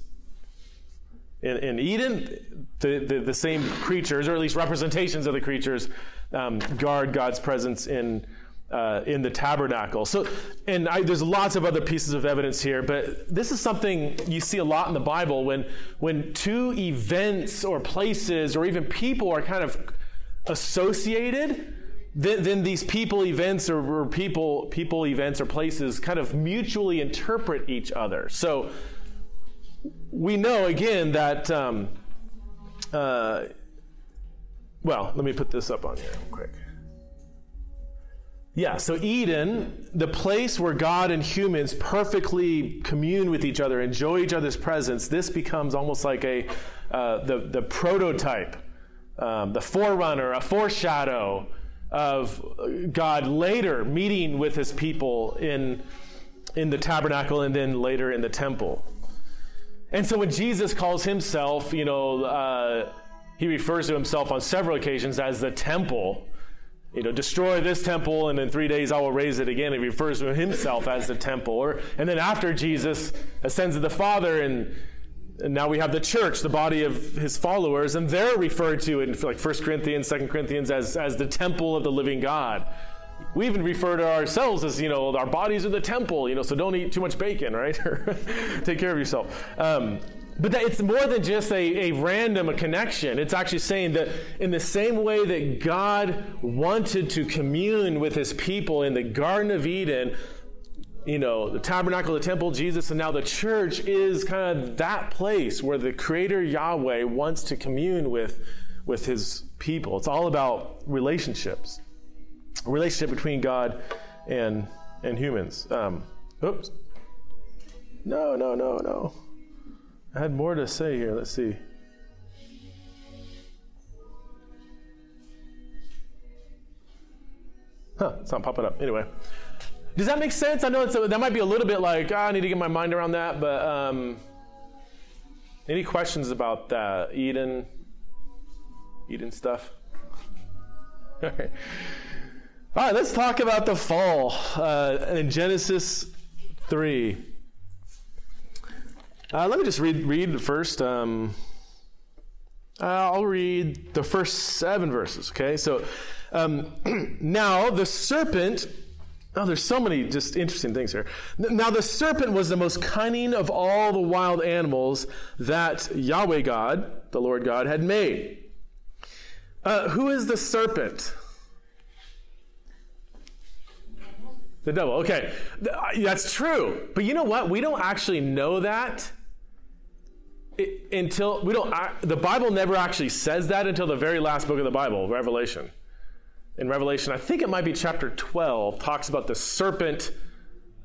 in, in Eden, the, the, the, same creatures, or at least representations of the creatures, um, guard God's presence in, uh, in the tabernacle. So, and I, there's lots of other pieces of evidence here, but this is something you see a lot in the Bible when, when two events or places or even people are kind of associated. Then, then these people events or, or people people events or places kind of mutually interpret each other. So we know again that, um, uh, well, let me put this up on here real quick. Yeah, so Eden, the place where God and humans perfectly commune with each other, enjoy each other's presence, this becomes almost like a uh, the the prototype, um, the forerunner, a foreshadow of God later meeting with His people in in the tabernacle and then later in the temple. And so when Jesus calls himself, you know, uh, he refers to himself on several occasions as the temple. You know, destroy this temple and in three days I will raise it again. He refers to himself as the temple. Or, and then after Jesus ascends to the Father and, and now we have the church, the body of his followers, and they're referred to in like 1 Corinthians, 2 Corinthians as, as the temple of the living God. We even refer to ourselves as, you know, our bodies are the temple, you know, so don't eat too much bacon, right? *laughs* Take care of yourself. Um, but it's more than just a, a random a connection. It's actually saying that in the same way that God wanted to commune with his people in the Garden of Eden, you know, the tabernacle, the temple, Jesus, and now the church is kind of that place where the Creator Yahweh wants to commune with, with his people. It's all about relationships relationship between God and and humans. Um, oops. No, no, no, no. I had more to say here. Let's see. Huh, it's not popping up. Anyway. Does that make sense? I know it's a, that might be a little bit like, oh, I need to get my mind around that, but um, any questions about that? Eden? Eden stuff? *laughs* All right. All right, let's talk about the fall uh, in Genesis 3. Uh, let me just read, read first. Um, I'll read the first seven verses, okay? So, um, *clears throat* now the serpent, oh, there's so many just interesting things here. Now the serpent was the most cunning of all the wild animals that Yahweh God, the Lord God, had made. Uh, who is the serpent? The devil. Okay. Uh, that's true. But you know what? We don't actually know that until we don't the Bible never actually says that until the very last book of the Bible, Revelation. In Revelation, I think it might be chapter 12, talks about the serpent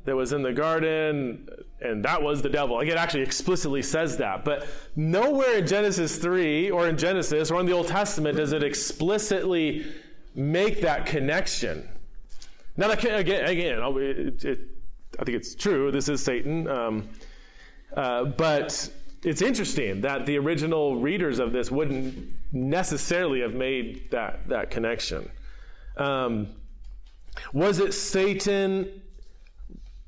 that was in the garden, and that was the devil. Like it actually explicitly says that. But nowhere in Genesis 3 or in Genesis or in the Old Testament does it explicitly make that connection. Now, that can, again, again, it, it, I think it's true. This is Satan, um, uh, but it's interesting that the original readers of this wouldn't necessarily have made that that connection. Um, was it Satan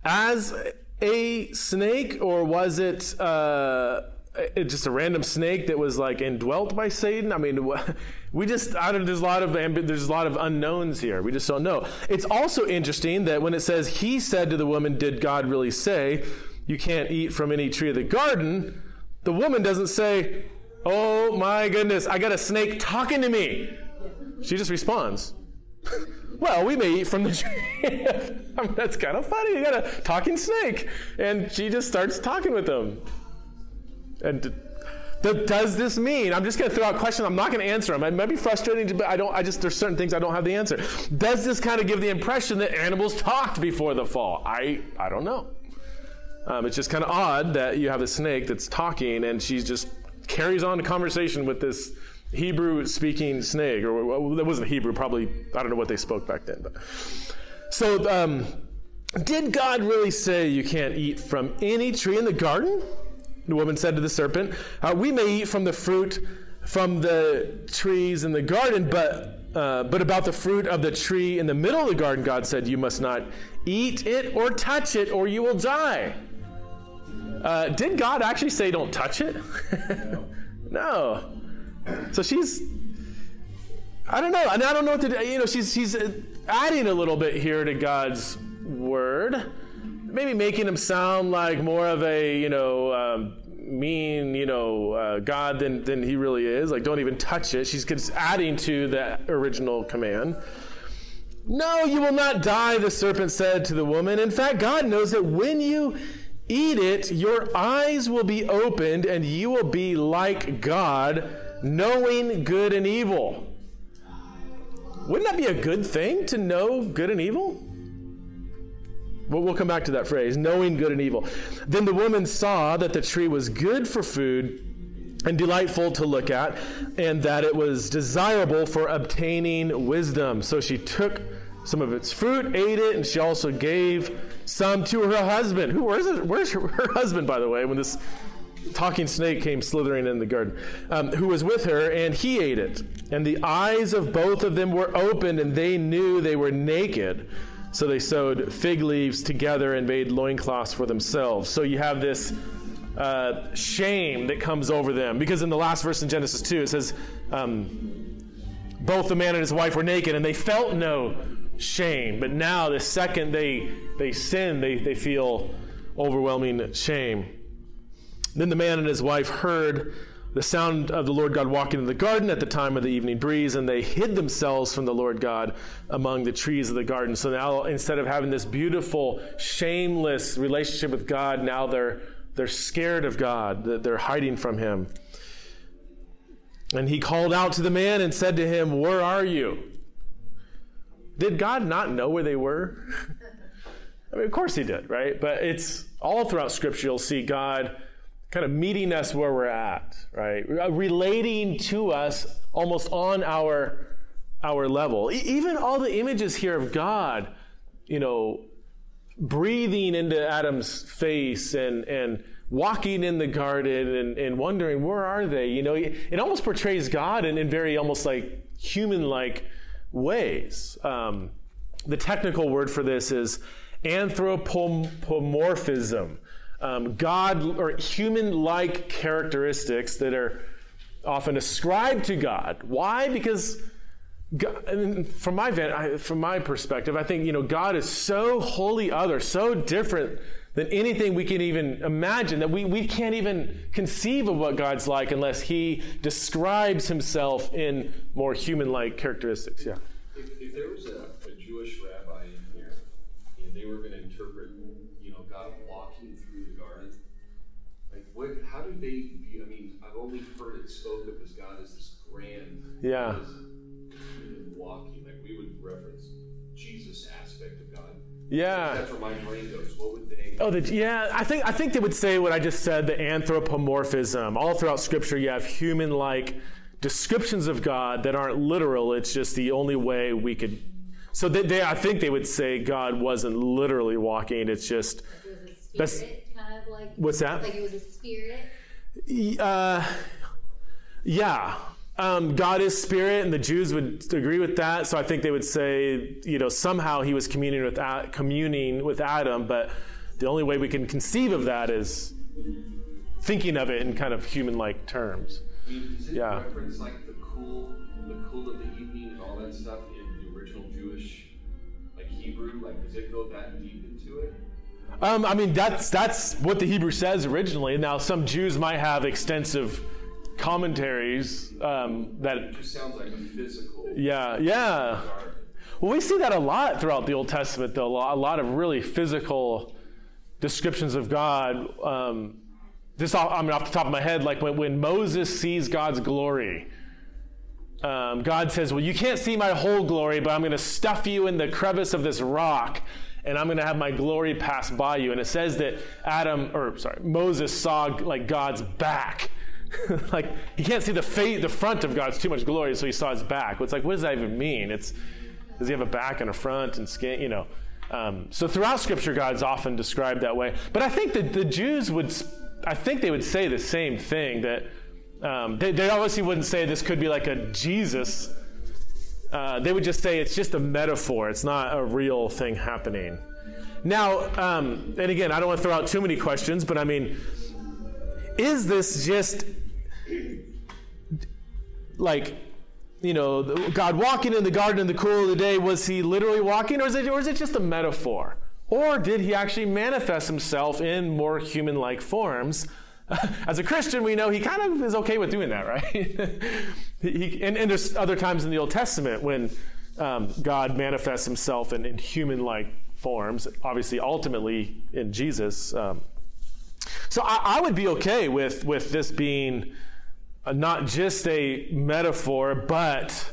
as a snake, or was it uh, it just a random snake that was like indwelt by Satan? I mean, *laughs* we just I don't. There's a lot of ambi- there's a lot of unknowns here. We just don't know. It's also interesting that when it says he said to the woman, "Did God really say you can't eat from any tree of the garden?" The woman doesn't say, "Oh my goodness, I got a snake talking to me." She just responds, *laughs* well, we may eat from the *laughs* tree. *laughs* I mean, that's kind of funny. You got a talking snake. And she just starts talking with him. And th- does this mean? I'm just going to throw out questions. I'm not going to answer them. It might be frustrating, but I don't. I just there's certain things I don't have the answer. Does this kind of give the impression that animals talked before the fall? I I don't know. Um, it's just kind of odd that you have a snake that's talking and she just carries on a conversation with this Hebrew speaking snake, or well, that wasn't Hebrew, probably, I don't know what they spoke back then. But So, um, did God really say you can't eat from any tree in the garden? The woman said to the serpent, uh, We may eat from the fruit from the trees in the garden, but, uh, but about the fruit of the tree in the middle of the garden, God said, You must not eat it or touch it, or you will die. Uh, did God actually say don't touch it? *laughs* no. So she's, I don't know, and I don't know what to do. You know, she's she's adding a little bit here to God's word, maybe making him sound like more of a you know um, mean you know uh, God than than he really is. Like don't even touch it. She's just adding to the original command. No, you will not die, the serpent said to the woman. In fact, God knows that when you eat it, your eyes will be opened and you will be like God, knowing good and evil. Wouldn't that be a good thing to know good and evil? Well, come back to that phrase, knowing good and evil. Then the woman saw that the tree was good for food and delightful to look at, and that it was desirable for obtaining wisdom. So she took some of its fruit, ate it, and she also gave some to her husband. Who where's it, where's her, her husband, by the way, when this talking snake came slithering in the garden, um, who was with her, and he ate it. And the eyes of both of them were opened, and they knew they were naked. So they sewed fig leaves together and made loincloths for themselves. So you have this uh, shame that comes over them. Because in the last verse in Genesis 2, it says, um, both the man and his wife were naked and they felt no shame. But now, the second they, they sin, they, they feel overwhelming shame. Then the man and his wife heard the sound of the Lord God walking in the garden at the time of the evening breeze, and they hid themselves from the Lord God among the trees of the garden. So now, instead of having this beautiful, shameless relationship with God, now they're they're scared of God. They're hiding from Him. And he called out to the man and said to him, Where are you? Did God not know where they were? *laughs* I mean, of course he did, right? But it's all throughout Scripture, you'll see God kind of meeting us where we're at, right? Relating to us almost on our, our level. E- even all the images here of God, you know, breathing into Adam's face and, and walking in the garden and, and wondering, where are they? You know, it almost portrays God in, in very almost like human like ways. Um, the technical word for this is anthropomorphism. Um, God or human like characteristics that are often ascribed to God. Why? Because God, from my van, from my perspective, I think you know God is so wholly other, so different than anything we can even imagine that we, we can't even conceive of what God's like unless He describes Himself in more human-like characteristics. Yeah.
If, if there was a, a Jewish rabbi in here and they were going to interpret, you know, God walking through the garden, like what? How do they view? I mean, I've only heard it spoke of as God as this grand,
Yeah.
as, you know, walking. Like we would reference Jesus aspect of God.
Yeah.
That's where my brain goes. What would they?
Oh, the, yeah. I think I think they would say what I just said. The anthropomorphism. All throughout Scripture, you have human-like descriptions of God that aren't literal. It's just the only way we could. So they, they I think they would say God wasn't literally walking. It's just
It was a
That's-
spirit, kind of like.
What's that?
Like it was a spirit.
Uh, yeah. Um, God is spirit, and the Jews would agree with that. So I think they would say, you know, somehow he was communing with A- communing with Adam, but the only way we can conceive of that is thinking of it in kind of human-like terms.
I mean, does it
Yeah.
reference like the cool, the cool of the evening and all that stuff in the original Jewish, like Hebrew? Like, does it go that deep into it?
Um, I mean, that's that's what the Hebrew says originally. Now, some Jews might have extensive commentaries um, that
It just sounds like a physical.
Yeah, yeah. Well, we see that a lot throughout the Old Testament, though. A lot, a lot of really physical descriptions of God. Um, off, I mean, off the top of my head, like when, when Moses sees God's glory, um, God says, Well, you can't see my whole glory, but I'm going to stuff you in the crevice of this rock, and I'm going to have my glory pass by you. And it says that Adam, or sorry, Moses saw like God's back. *laughs* like he can't see the face, the front of God's too much glory, so he saw his back. It's like, what does that even mean? It's does he have a back and a front and skin? You know. Um, so throughout Scripture, God's often described that way. But I think that the Jews would, I think they would say the same thing that um, they, they obviously wouldn't say this could be like a Jesus. Uh, they would just say it's just a metaphor. It's not a real thing happening. Now, um, and again, I don't want to throw out too many questions, but I mean, is this just like you know god walking in the garden in the cool of the day was he literally walking or is it, or is it just a metaphor or did he actually manifest himself in more human-like forms *laughs* as a christian we know he kind of is okay with doing that right *laughs* he, and, and there's other times in the old testament when um, god manifests himself in, in human-like forms obviously ultimately in jesus um, so I, I would be okay with with this being uh, not just a metaphor, but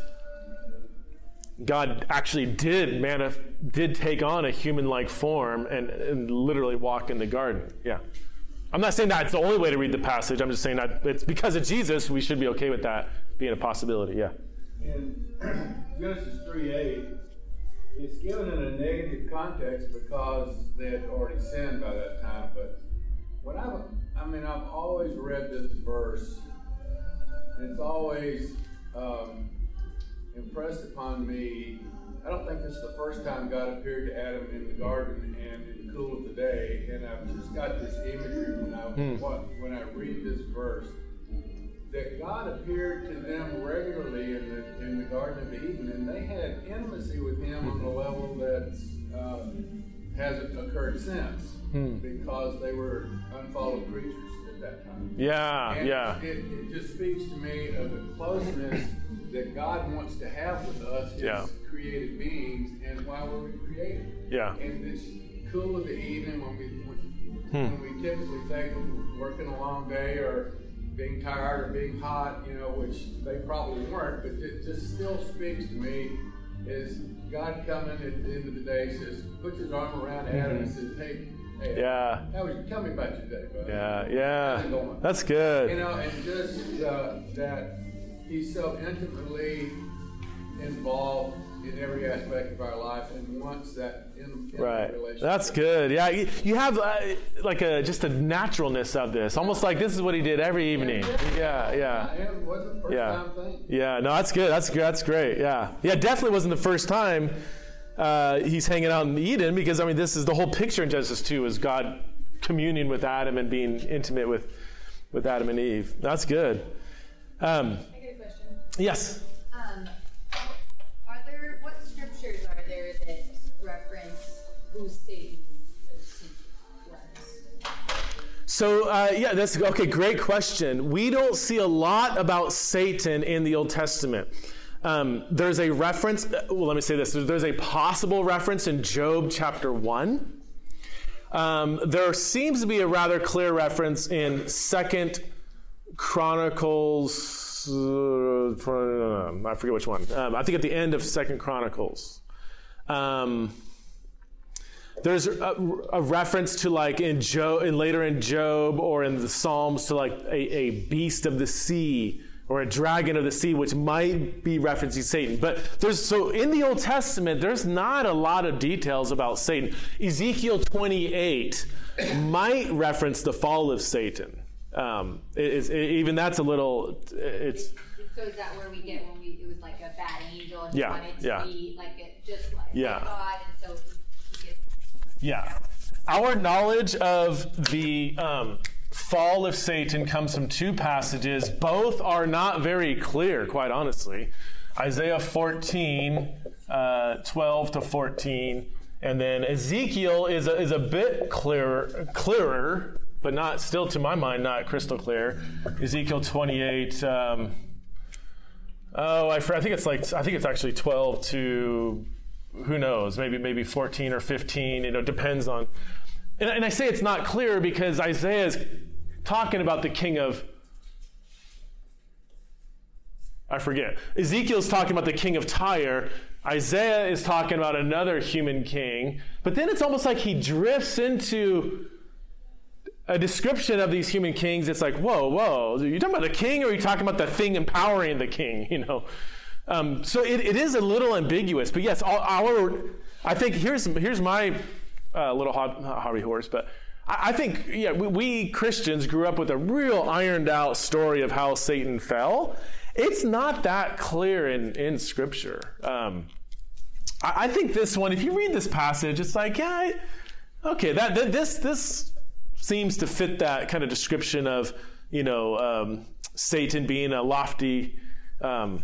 God actually did manif- did take on a human-like form and, and literally walk in the garden. Yeah. I'm not saying that's the only way to read the passage. I'm just saying that it's because of Jesus, we should be okay with that being a possibility. Yeah.
In *clears throat* Genesis 3 8, it's given in a negative context because they had already sinned by that time. But when I've, I mean, I've always read this verse, and it's always um, impressed upon me. I don't think this is the first time God appeared to Adam in the garden and in the cool of the day. And I've just got this imagery when I what, when I read this verse that God appeared to them regularly in the in the Garden of Eden, and they had intimacy with Him on a level that uh, hasn't occurred since, because they were unfollowed creatures at that time.
Yeah.
And
Yeah.
It, it just speaks to me of the closeness that God wants to have with us as
Yeah.
created beings, and why were we created?
Yeah.
And this cool of the evening when we when,
Hmm.
when we typically think of working a long day or being tired or being hot, you know, which they probably weren't, but it just still speaks to me is God coming at the end of the day says, puts his arm around Adam and says, hey, hey.
Yeah.
how was tell me about your day, bud?
Yeah. Yeah. That's
You know, and just uh, that he's so intimately involved in every aspect of our life and wants that in, in
Right. That's good. Yeah. You, you have uh, like a just a naturalness of this, almost like this is what he did every evening. Yeah. Yeah.
It wasn't the first
Yeah. Yeah, no, that's good. That's good. That's great. Yeah, yeah, definitely wasn't the first time uh, he's hanging out in Eden because I mean, this is the whole picture in Genesis two is God communing with Adam and being intimate with with Adam and Eve. That's good. Um,
I got a question.
yes.
Um, are there what scriptures are there that reference who Satan?
So uh, yeah, that's okay. Great question. We don't see a lot about Satan in the Old Testament. Um, there's a reference. uh, Well, let me say this. There's a possible reference in Job chapter one. Um, there seems to be a rather clear reference in Second Chronicles. Uh, I forget which one. Um, I think at the end of Second Chronicles. Um, there's a, a reference to like in Job, in later in Job or in the Psalms to like a, a beast of the sea or a dragon of the sea, which might be referencing Satan. But there's so in the Old Testament, there's not a lot of details about Satan. Ezekiel 28 might reference the fall of Satan. Um, it- it's- it- even that's a little. It's
So is that where we get when we it was like a bad angel and
Yeah,
wanted to
yeah.
be like a, just like
Yeah.
God, and so he, he gets
Yeah. Our knowledge of the um, fall of Satan comes from two passages. Both are not very clear, quite honestly. Isaiah 14, uh, 12 to 14. And then Ezekiel is a, is a bit clearer, clearer, but not still to my mind, not crystal clear. Ezekiel 28. Um, oh, I, I think it's like I think it's actually 12 to who knows, maybe maybe 14 or 15. You know, depends on. And, and I say it's not clear because Isaiah is talking about the king of. I forget. Ezekiel's talking about the king of Tyre. Isaiah is talking about another human king. But then it's almost like he drifts into a description of these human kings. It's like, whoa, whoa. Are you talking about the king or are you talking about the thing empowering the king? *laughs* You know? Um, so it, it is a little ambiguous. But yes, our, I think here's, here's my uh, little hob, hobby horse, but I, think, yeah, we, we Christians grew up with a real ironed out story of how Satan fell. It's not that clear in, in Scripture. Um, I, I think this one, if you read this passage, it's like, yeah, okay, that, that this this seems to fit that kind of description of you know um, Satan being a lofty um,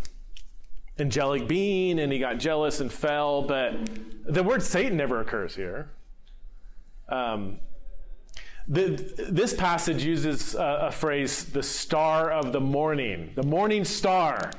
angelic being, and he got jealous and fell. But the word Satan never occurs here. Um, the, this passage uses a, a phrase, the star of the morning, the morning star.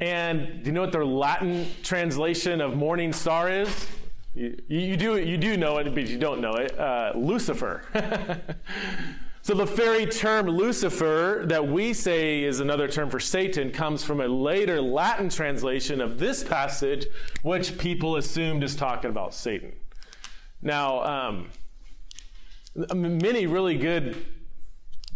And do you know what their Latin translation of morning star is? You, you, do, you do know it, but you don't know it. Uh, Lucifer. *laughs* so the very term Lucifer that we say is another term for Satan comes from a later Latin translation of this passage, which people assumed is talking about Satan. Now, um, many really good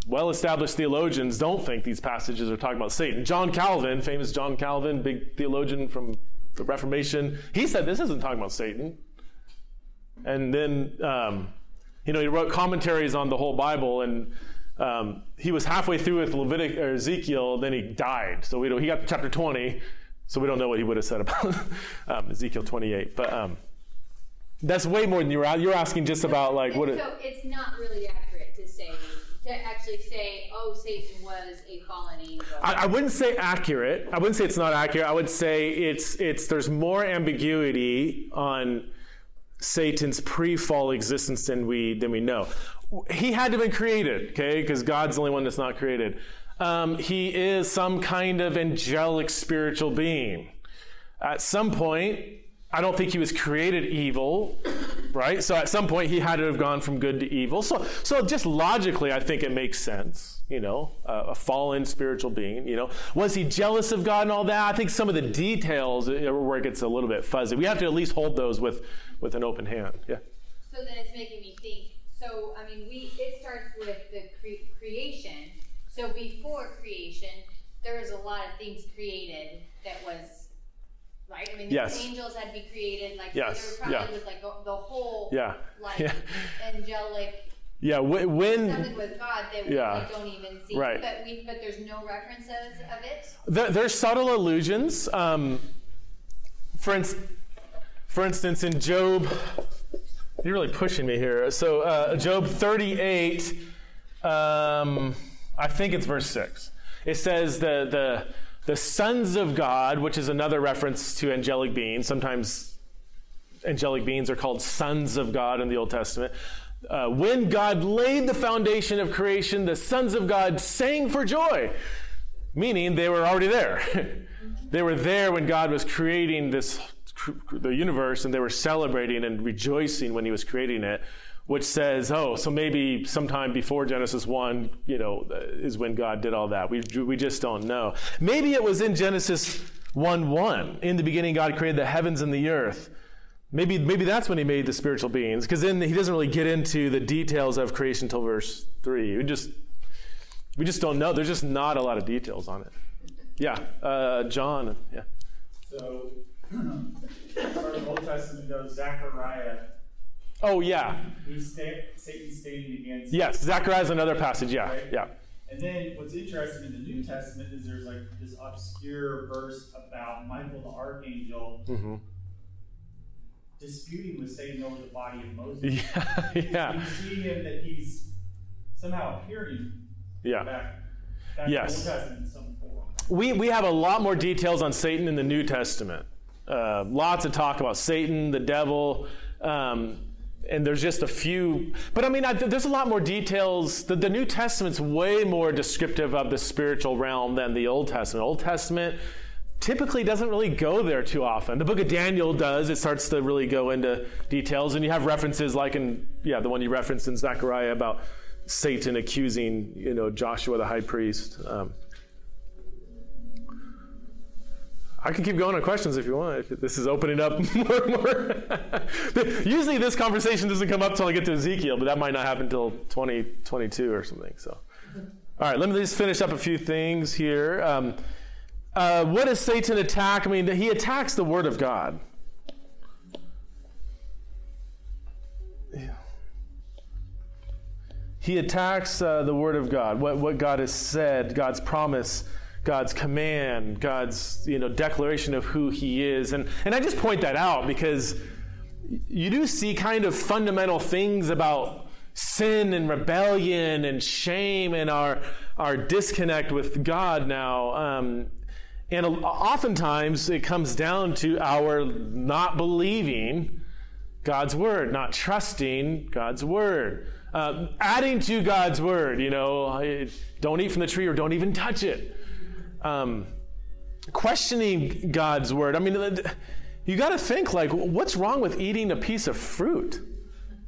well established theologians don't think these passages are talking about Satan. John Calvin, famous John Calvin, big theologian from the Reformation, he said this isn't talking about Satan. And then, um, you know, he wrote commentaries on the whole Bible, and um, he was halfway through with Levitic or Ezekiel, then he died. So we he got to chapter 20, so we don't know what he would have said about *laughs* um, Ezekiel 28. But um, that's way more than you're you're asking just about like what. It,
so it's not really accurate to say to actually say, oh, Satan was a fallen angel.
I, I wouldn't say accurate. I wouldn't say it's not accurate. I would say it's it's there's more ambiguity on Satan's pre-fall existence than we than we know. He had to have been created, okay? Because God's the only one that's not created. Um, he is some kind of angelic spiritual being. At some point, I don't think he was created evil, right? So at some point he had to have gone from good to evil. So, so just logically, I think it makes sense. You know, uh, a fallen spiritual being. You know, was he jealous of God and all that? I think some of the details are where it gets a little bit fuzzy. We have to at least hold those with with an open hand. Yeah.
So then it's making me think. So I mean, we it starts with the cre- creation. So before creation, there was a lot of things created that was right. I mean,
Yes.
angels had to be created. Like
Yes,
so there probably
yeah.
was like the, the whole
Yeah.
like
Yeah.
angelic
Yeah. wh- When
something with God that we
Yeah.
like, don't even see.
Right.
But we but there's no references of it.
There, there's subtle allusions. Um, for, ins- for instance, in Job, you're really pushing me here. So, uh, Job 38, um, I think it's verse 6. It says the, the, the sons of God, which is another reference to angelic beings. Sometimes angelic beings are called sons of God in the Old Testament. Uh, when God laid the foundation of creation, the sons of God sang for joy meaning they were already there. *laughs* they were there when God was creating this the universe and they were celebrating and rejoicing when he was creating it which says oh so maybe sometime before Genesis 1 you know is when God did all that we we just don't know maybe it was in Genesis 1 1 in the beginning God created the heavens and the earth Maybe, maybe that's when he made the spiritual beings, because then he doesn't really get into the details of creation until verse 3. He just We just don't know. There's just not a lot of details on it. Yeah, uh, John. Yeah.
So, as Old Testament Zechariah,
Oh, yeah.
he's Satan stating against.
Yes, Zechariah is another passage. Yeah,
Right?
yeah.
And then what's interesting in the New Testament is there's like this obscure verse about Michael the archangel
hmm
disputing with Satan over the body of Moses. *laughs*
Yeah, yeah,
You see him that he's somehow appearing
yeah.
back, back
Yes.
in the Old Testament some.
We, we have a lot more details on Satan in the New Testament. Uh, lots of talk about Satan, the devil, um, and there's just a few. But I mean, I, there's a lot more details. The, the New Testament's way more descriptive of the spiritual realm than the Old Testament. Old Testament typically doesn't really go there too often. The book of Daniel does. It starts to really go into details, and you have references like in yeah the one you referenced in Zechariah about Satan accusing you know Joshua the high priest. Um, I can keep going on questions if you want. If this is opening up *laughs* more and more. *laughs* Usually, this conversation doesn't come up till I get to Ezekiel, but that might not happen until 2022 or something. So, all right, let me just finish up a few things here. Um, uh, what does Satan attack? I mean, he attacks the Word of God. He attacks uh, the Word of God, what, what God has said, God's promise, God's command, God's you know declaration of who He is, and and I just point that out because you do see kind of fundamental things about sin and rebellion and shame and our our disconnect with God now. Um, and oftentimes it comes down to our not believing God's word, not trusting God's word, uh, adding to God's word. You know, don't eat from the tree or don't even touch it. Um, questioning God's word. I mean, you got to think like, what's wrong with eating a piece of fruit?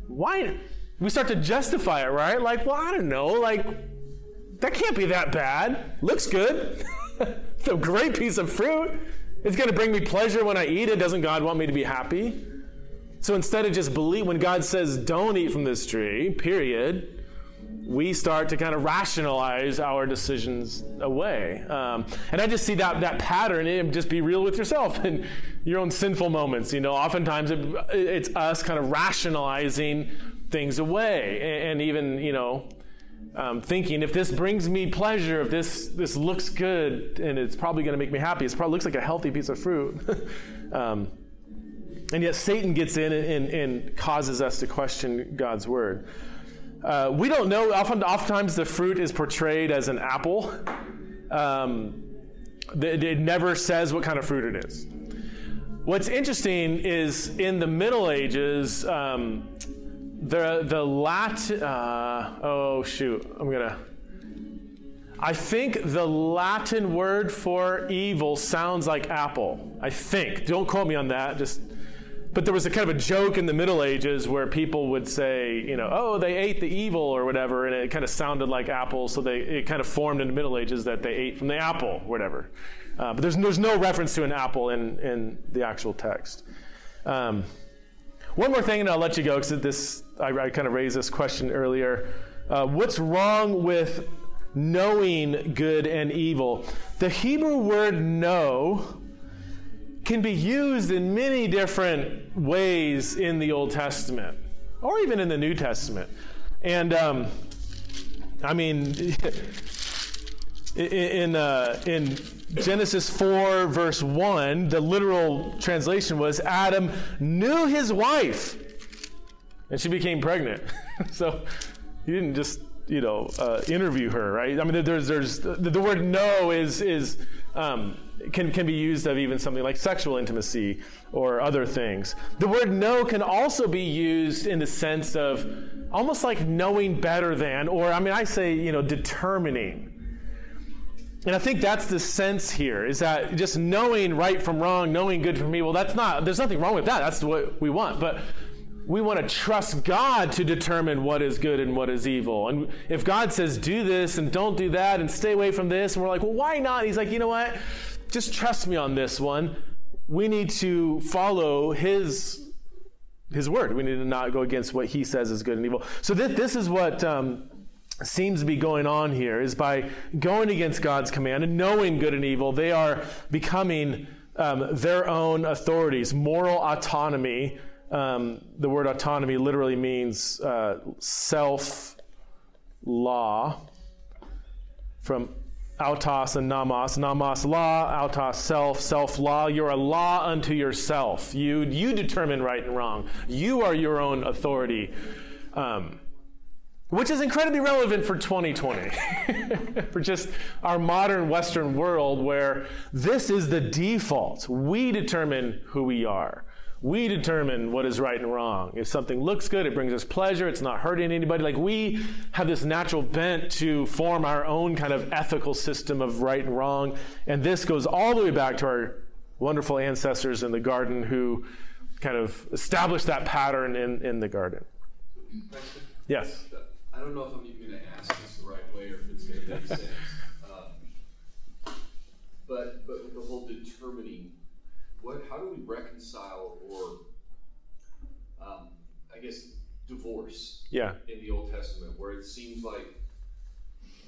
Why? We start to justify it, right? Like, well, I don't know. Like, that can't be that bad. Looks good. *laughs* it's a great piece of fruit. It's going to bring me pleasure when I eat it. Doesn't God want me to be happy? So instead of just believe, when God says, don't eat from this tree, period, we start to kind of rationalize our decisions away. Um, and I just see that, that pattern, and just be real with yourself *laughs* and your own sinful moments. You know, oftentimes it, it's us kind of rationalizing things away. And, and even, you know, um, thinking if this brings me pleasure, if this, this looks good and it's probably going to make me happy, it probably looks like a healthy piece of fruit. *laughs* um, and yet Satan gets in and, and, and, causes us to question God's word. Uh, we don't know. Often, oftentimes, the fruit is portrayed as an apple. Um, it, never says what kind of fruit it is. What's interesting is in the Middle Ages, um, the the Latin. Uh, oh shoot! I'm gonna. I think the Latin word for evil sounds like apple. I think. Don't quote me on that. Just but there was a kind of a joke in the Middle Ages where people would say, you know, oh, they ate the evil or whatever, and it kind of sounded like apple, so they it kind of formed in the Middle Ages that they ate from the apple, whatever. Uh, but there's there's no reference to an apple in in the actual text. Um, one more thing, and I'll let you go because this I, I, kind of raised this question earlier. Uh, what's wrong with knowing good and evil? The Hebrew word "know." Can be used in many different ways in the Old Testament or even in the New Testament. And um, I mean, *laughs* in, uh, in Genesis 4, verse 1, the literal translation was Adam knew his wife and she became pregnant. *laughs* so he didn't just, you know, uh, interview her, right? I mean, there's, there's the, the word know is, is, um, can, can be used of even something like sexual intimacy or other things. The word know can also be used in the sense of almost like knowing better than, or I mean, I say, you know, determining. And I think that's the sense here is that just knowing right from wrong, knowing good from evil, that's not, there's nothing wrong with that. That's what we want. But we want to trust God to determine what is good and what is evil. And if God says, do this and don't do that and stay away from this, and we're like, well, why not? He's like, you know what? Just trust me on this one. We need to follow His his word. We need to not go against what he says is good and evil. So this, this is what um, seems to be going on here is by going against God's command and knowing good and evil, they are becoming um, their own authorities, moral autonomy. Um, the word autonomy literally means uh, self law from autos and nomos. Nomos law, autos self, self law. You're a law unto yourself. You you determine right and wrong. You are your own authority. Um, which is incredibly relevant for 2020, *laughs* for just our modern Western world where this is the default. We determine who we are. We determine what is right and wrong. If something looks good, it brings us pleasure, it's not hurting anybody. Like we have this natural bent to form our own kind of ethical system of right and wrong. And this goes all the way back to our wonderful ancestors in the garden who kind of established that pattern in, in the garden. Yes.
I don't know if I'm even going to ask this the right way or if it's going to make sense. *laughs* Um, but but with the whole determining, what how do we reconcile or um, I guess divorce?
Yeah.
In the Old Testament, where it seems like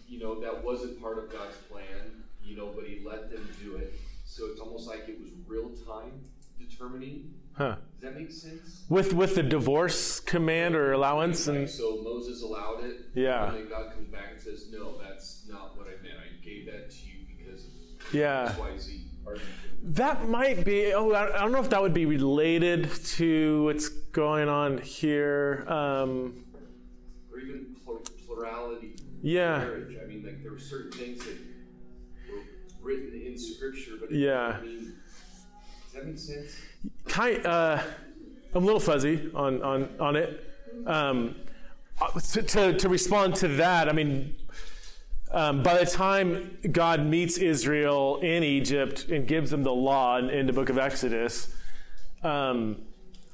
you know that wasn't part of God's plan, you know, but He let them do it. So it's almost like it was real time determining.
Huh.
Does that make sense?
With with the divorce command or allowance and
so Moses allowed it.
Yeah.
And then God comes back and says, "No, that's not what I meant. I gave that to you because of
Yeah.
X, Y, Z." argument."
That might be. Oh, I don't know if that would be related to what's going on here. Um,
Or even plur- plurality.
Yeah.
Marriage. I mean, like there were certain things that were written in Scripture, but it,
Yeah.
I mean, does that make sense?
kind, uh, I'm a little fuzzy on on on it. Um, uh, to, to to respond to that, I mean, um, by the time God meets Israel in Egypt and gives them the law in, in the book of Exodus, um,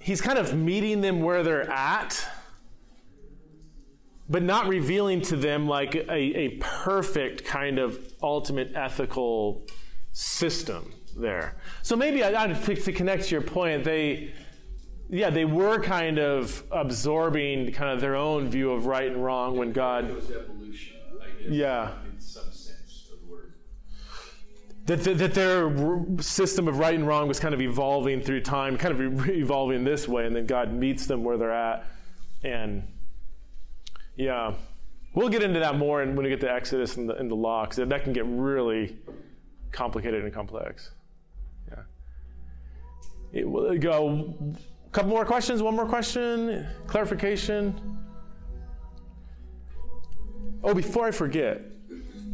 He's kind of meeting them where they're at. But not revealing to them like a, a perfect kind of ultimate ethical system there. So maybe I, I to, connect to your point, they, yeah, they were kind of absorbing kind of their own view of right and wrong when God,
was evolution, I guess.
Yeah.
In some sense of the word.
that, that, that their system of right and wrong was kind of evolving through time, kind of re- evolving this way, and then God meets them where they're at. And yeah, we'll get into that more when we get to Exodus and the, and the law, because that can get really complicated and complex. Yeah. It, will go. A couple more questions. One more question. Clarification. Oh, before I forget.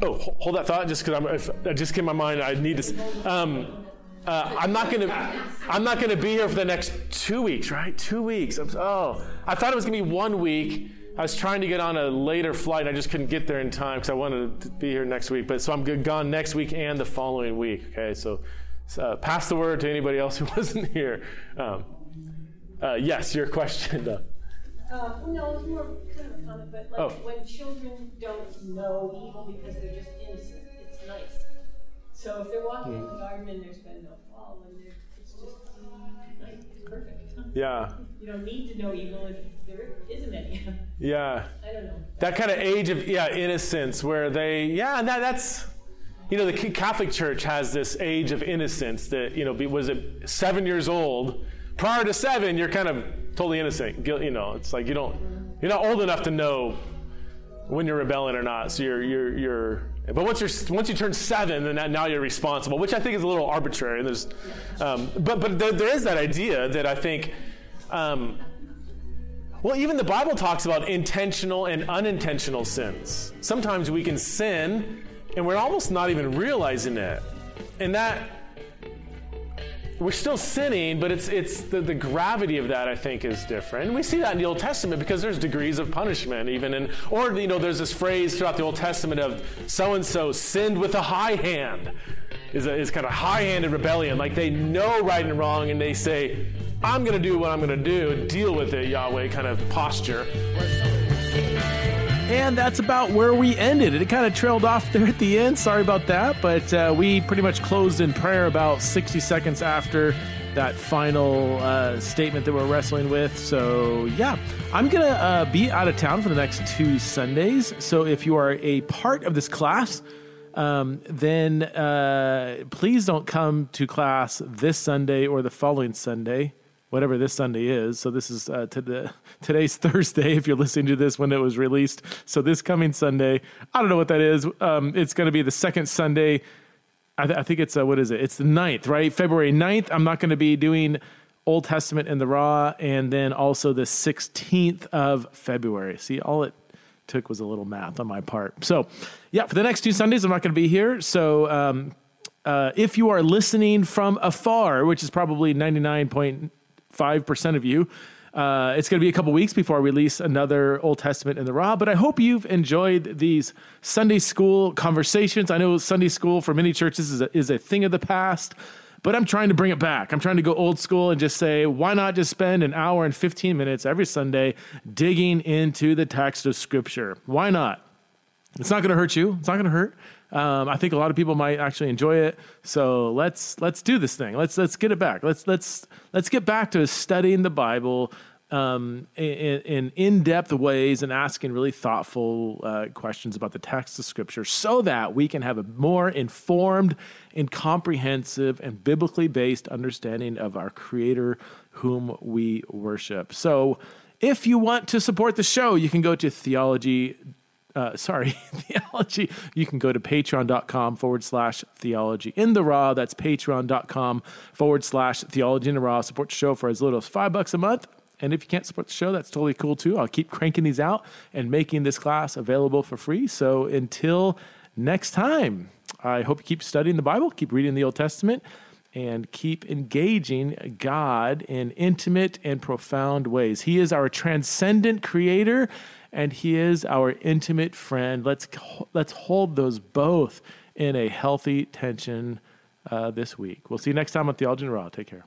Oh, hold that thought, just because I'm. Just came my mind. I need to. Um, uh, I'm not gonna. I'm not gonna be here for the next two weeks, right? Two weeks. I'm, oh, I thought it was gonna be one week. I was trying to get on a later flight. And I just couldn't get there in time because I wanted to be here next week. But so I'm gone next week and the following week. Okay, so, so, uh, pass the word to anybody else who *laughs* wasn't here. Um, uh, yes, your question. Uh,
no, it's more kind of a comment, but like
Oh.
when children don't know evil because they're just innocent, it's nice. So if they're walking
Hmm.
in the garden and there's been no fall, and they're- it's just nice, it's perfect.
yeah,
You don't need to know evil if there isn't any. *laughs*
yeah.
I don't know.
that kind of age of yeah innocence where they yeah and that, that's you know the catholic church has this age of innocence that you know be- was it seven years old prior to seven you're kind of totally innocent you know it's like you don't you're not old enough to know when you're rebelling or not so you're you're you're but once you're once you turn seven then now you're responsible which i think is a little arbitrary there's um, but but there, there is that idea that i think um, well, even the Bible talks about intentional and unintentional sins. Sometimes we can sin and we're almost not even realizing it. And that we're still sinning, but it's it's the, the gravity of that I think is different. We see that in the Old Testament because there's degrees of punishment even and or you know there's this phrase throughout the Old Testament of so and so sinned with a high hand. Is, a, is kind of high-handed rebellion. Like they know right and wrong, and they say, "I'm going to do what I'm going to do. Deal with it, Yahweh." Kind of posture.
And that's about where we ended. It kind of trailed off there at the end. Sorry about that. But uh, we pretty much closed in prayer about 60 seconds after
that final uh, statement that we're wrestling with. So, yeah, I'm going to uh, be out of town for the next two Sundays. So, if you are a part of this class, um, then uh, please don't come to class this Sunday or the following Sunday, whatever this Sunday is. So, this is uh, to the, *laughs* today's Thursday if you're listening to this when it was released. So, this coming Sunday, I don't know what that is. Um, it's going to be the second Sunday I, th- I think it's uh, what is it? It's the 9th, right? February 9th. I'm not going to be doing Old Testament in the Raw, and then also the 16th of February. See, all it took was a little math on my part. So, yeah, for the next two Sundays, I'm not going to be here. So, um, uh, if you are listening from afar, which is probably 99.5% of you, uh, it's going to be a couple weeks before I release another Old Testament in the Raw, but I hope you've enjoyed these Sunday school conversations. I know Sunday school for many churches is a, is a thing of the past, but I'm trying to bring it back. I'm trying to go old school and just say, why not just spend an hour and 15 minutes every Sunday digging into the text of Scripture? Why not? It's not going to hurt you. It's not going to hurt. Um, I think a lot of people might actually enjoy it. So let's let's do this thing. Let's let's get it back. Let's let's let's get back to studying the Bible um, in, in in-depth ways and asking really thoughtful uh, questions about the text of Scripture, so that we can have a more informed and comprehensive and biblically based understanding of our Creator, whom we worship. So. If you want to support the show, you can go to theology uh, sorry, *laughs* theology, you can go to patreon.com forward slash theology in the raw. That's patreon.com forward slash theology in the raw. Support the show for as little as five bucks a month. And if you can't support the show, that's totally cool too. I'll keep cranking these out and making this class available for free. So until next time, I hope you keep studying the Bible, keep reading the Old Testament, and keep engaging God in intimate and profound ways. He is our transcendent creator and he is our intimate friend. Let's let's hold those both in a healthy tension uh, this week. We'll see you next time on Theology in Raw. Take care.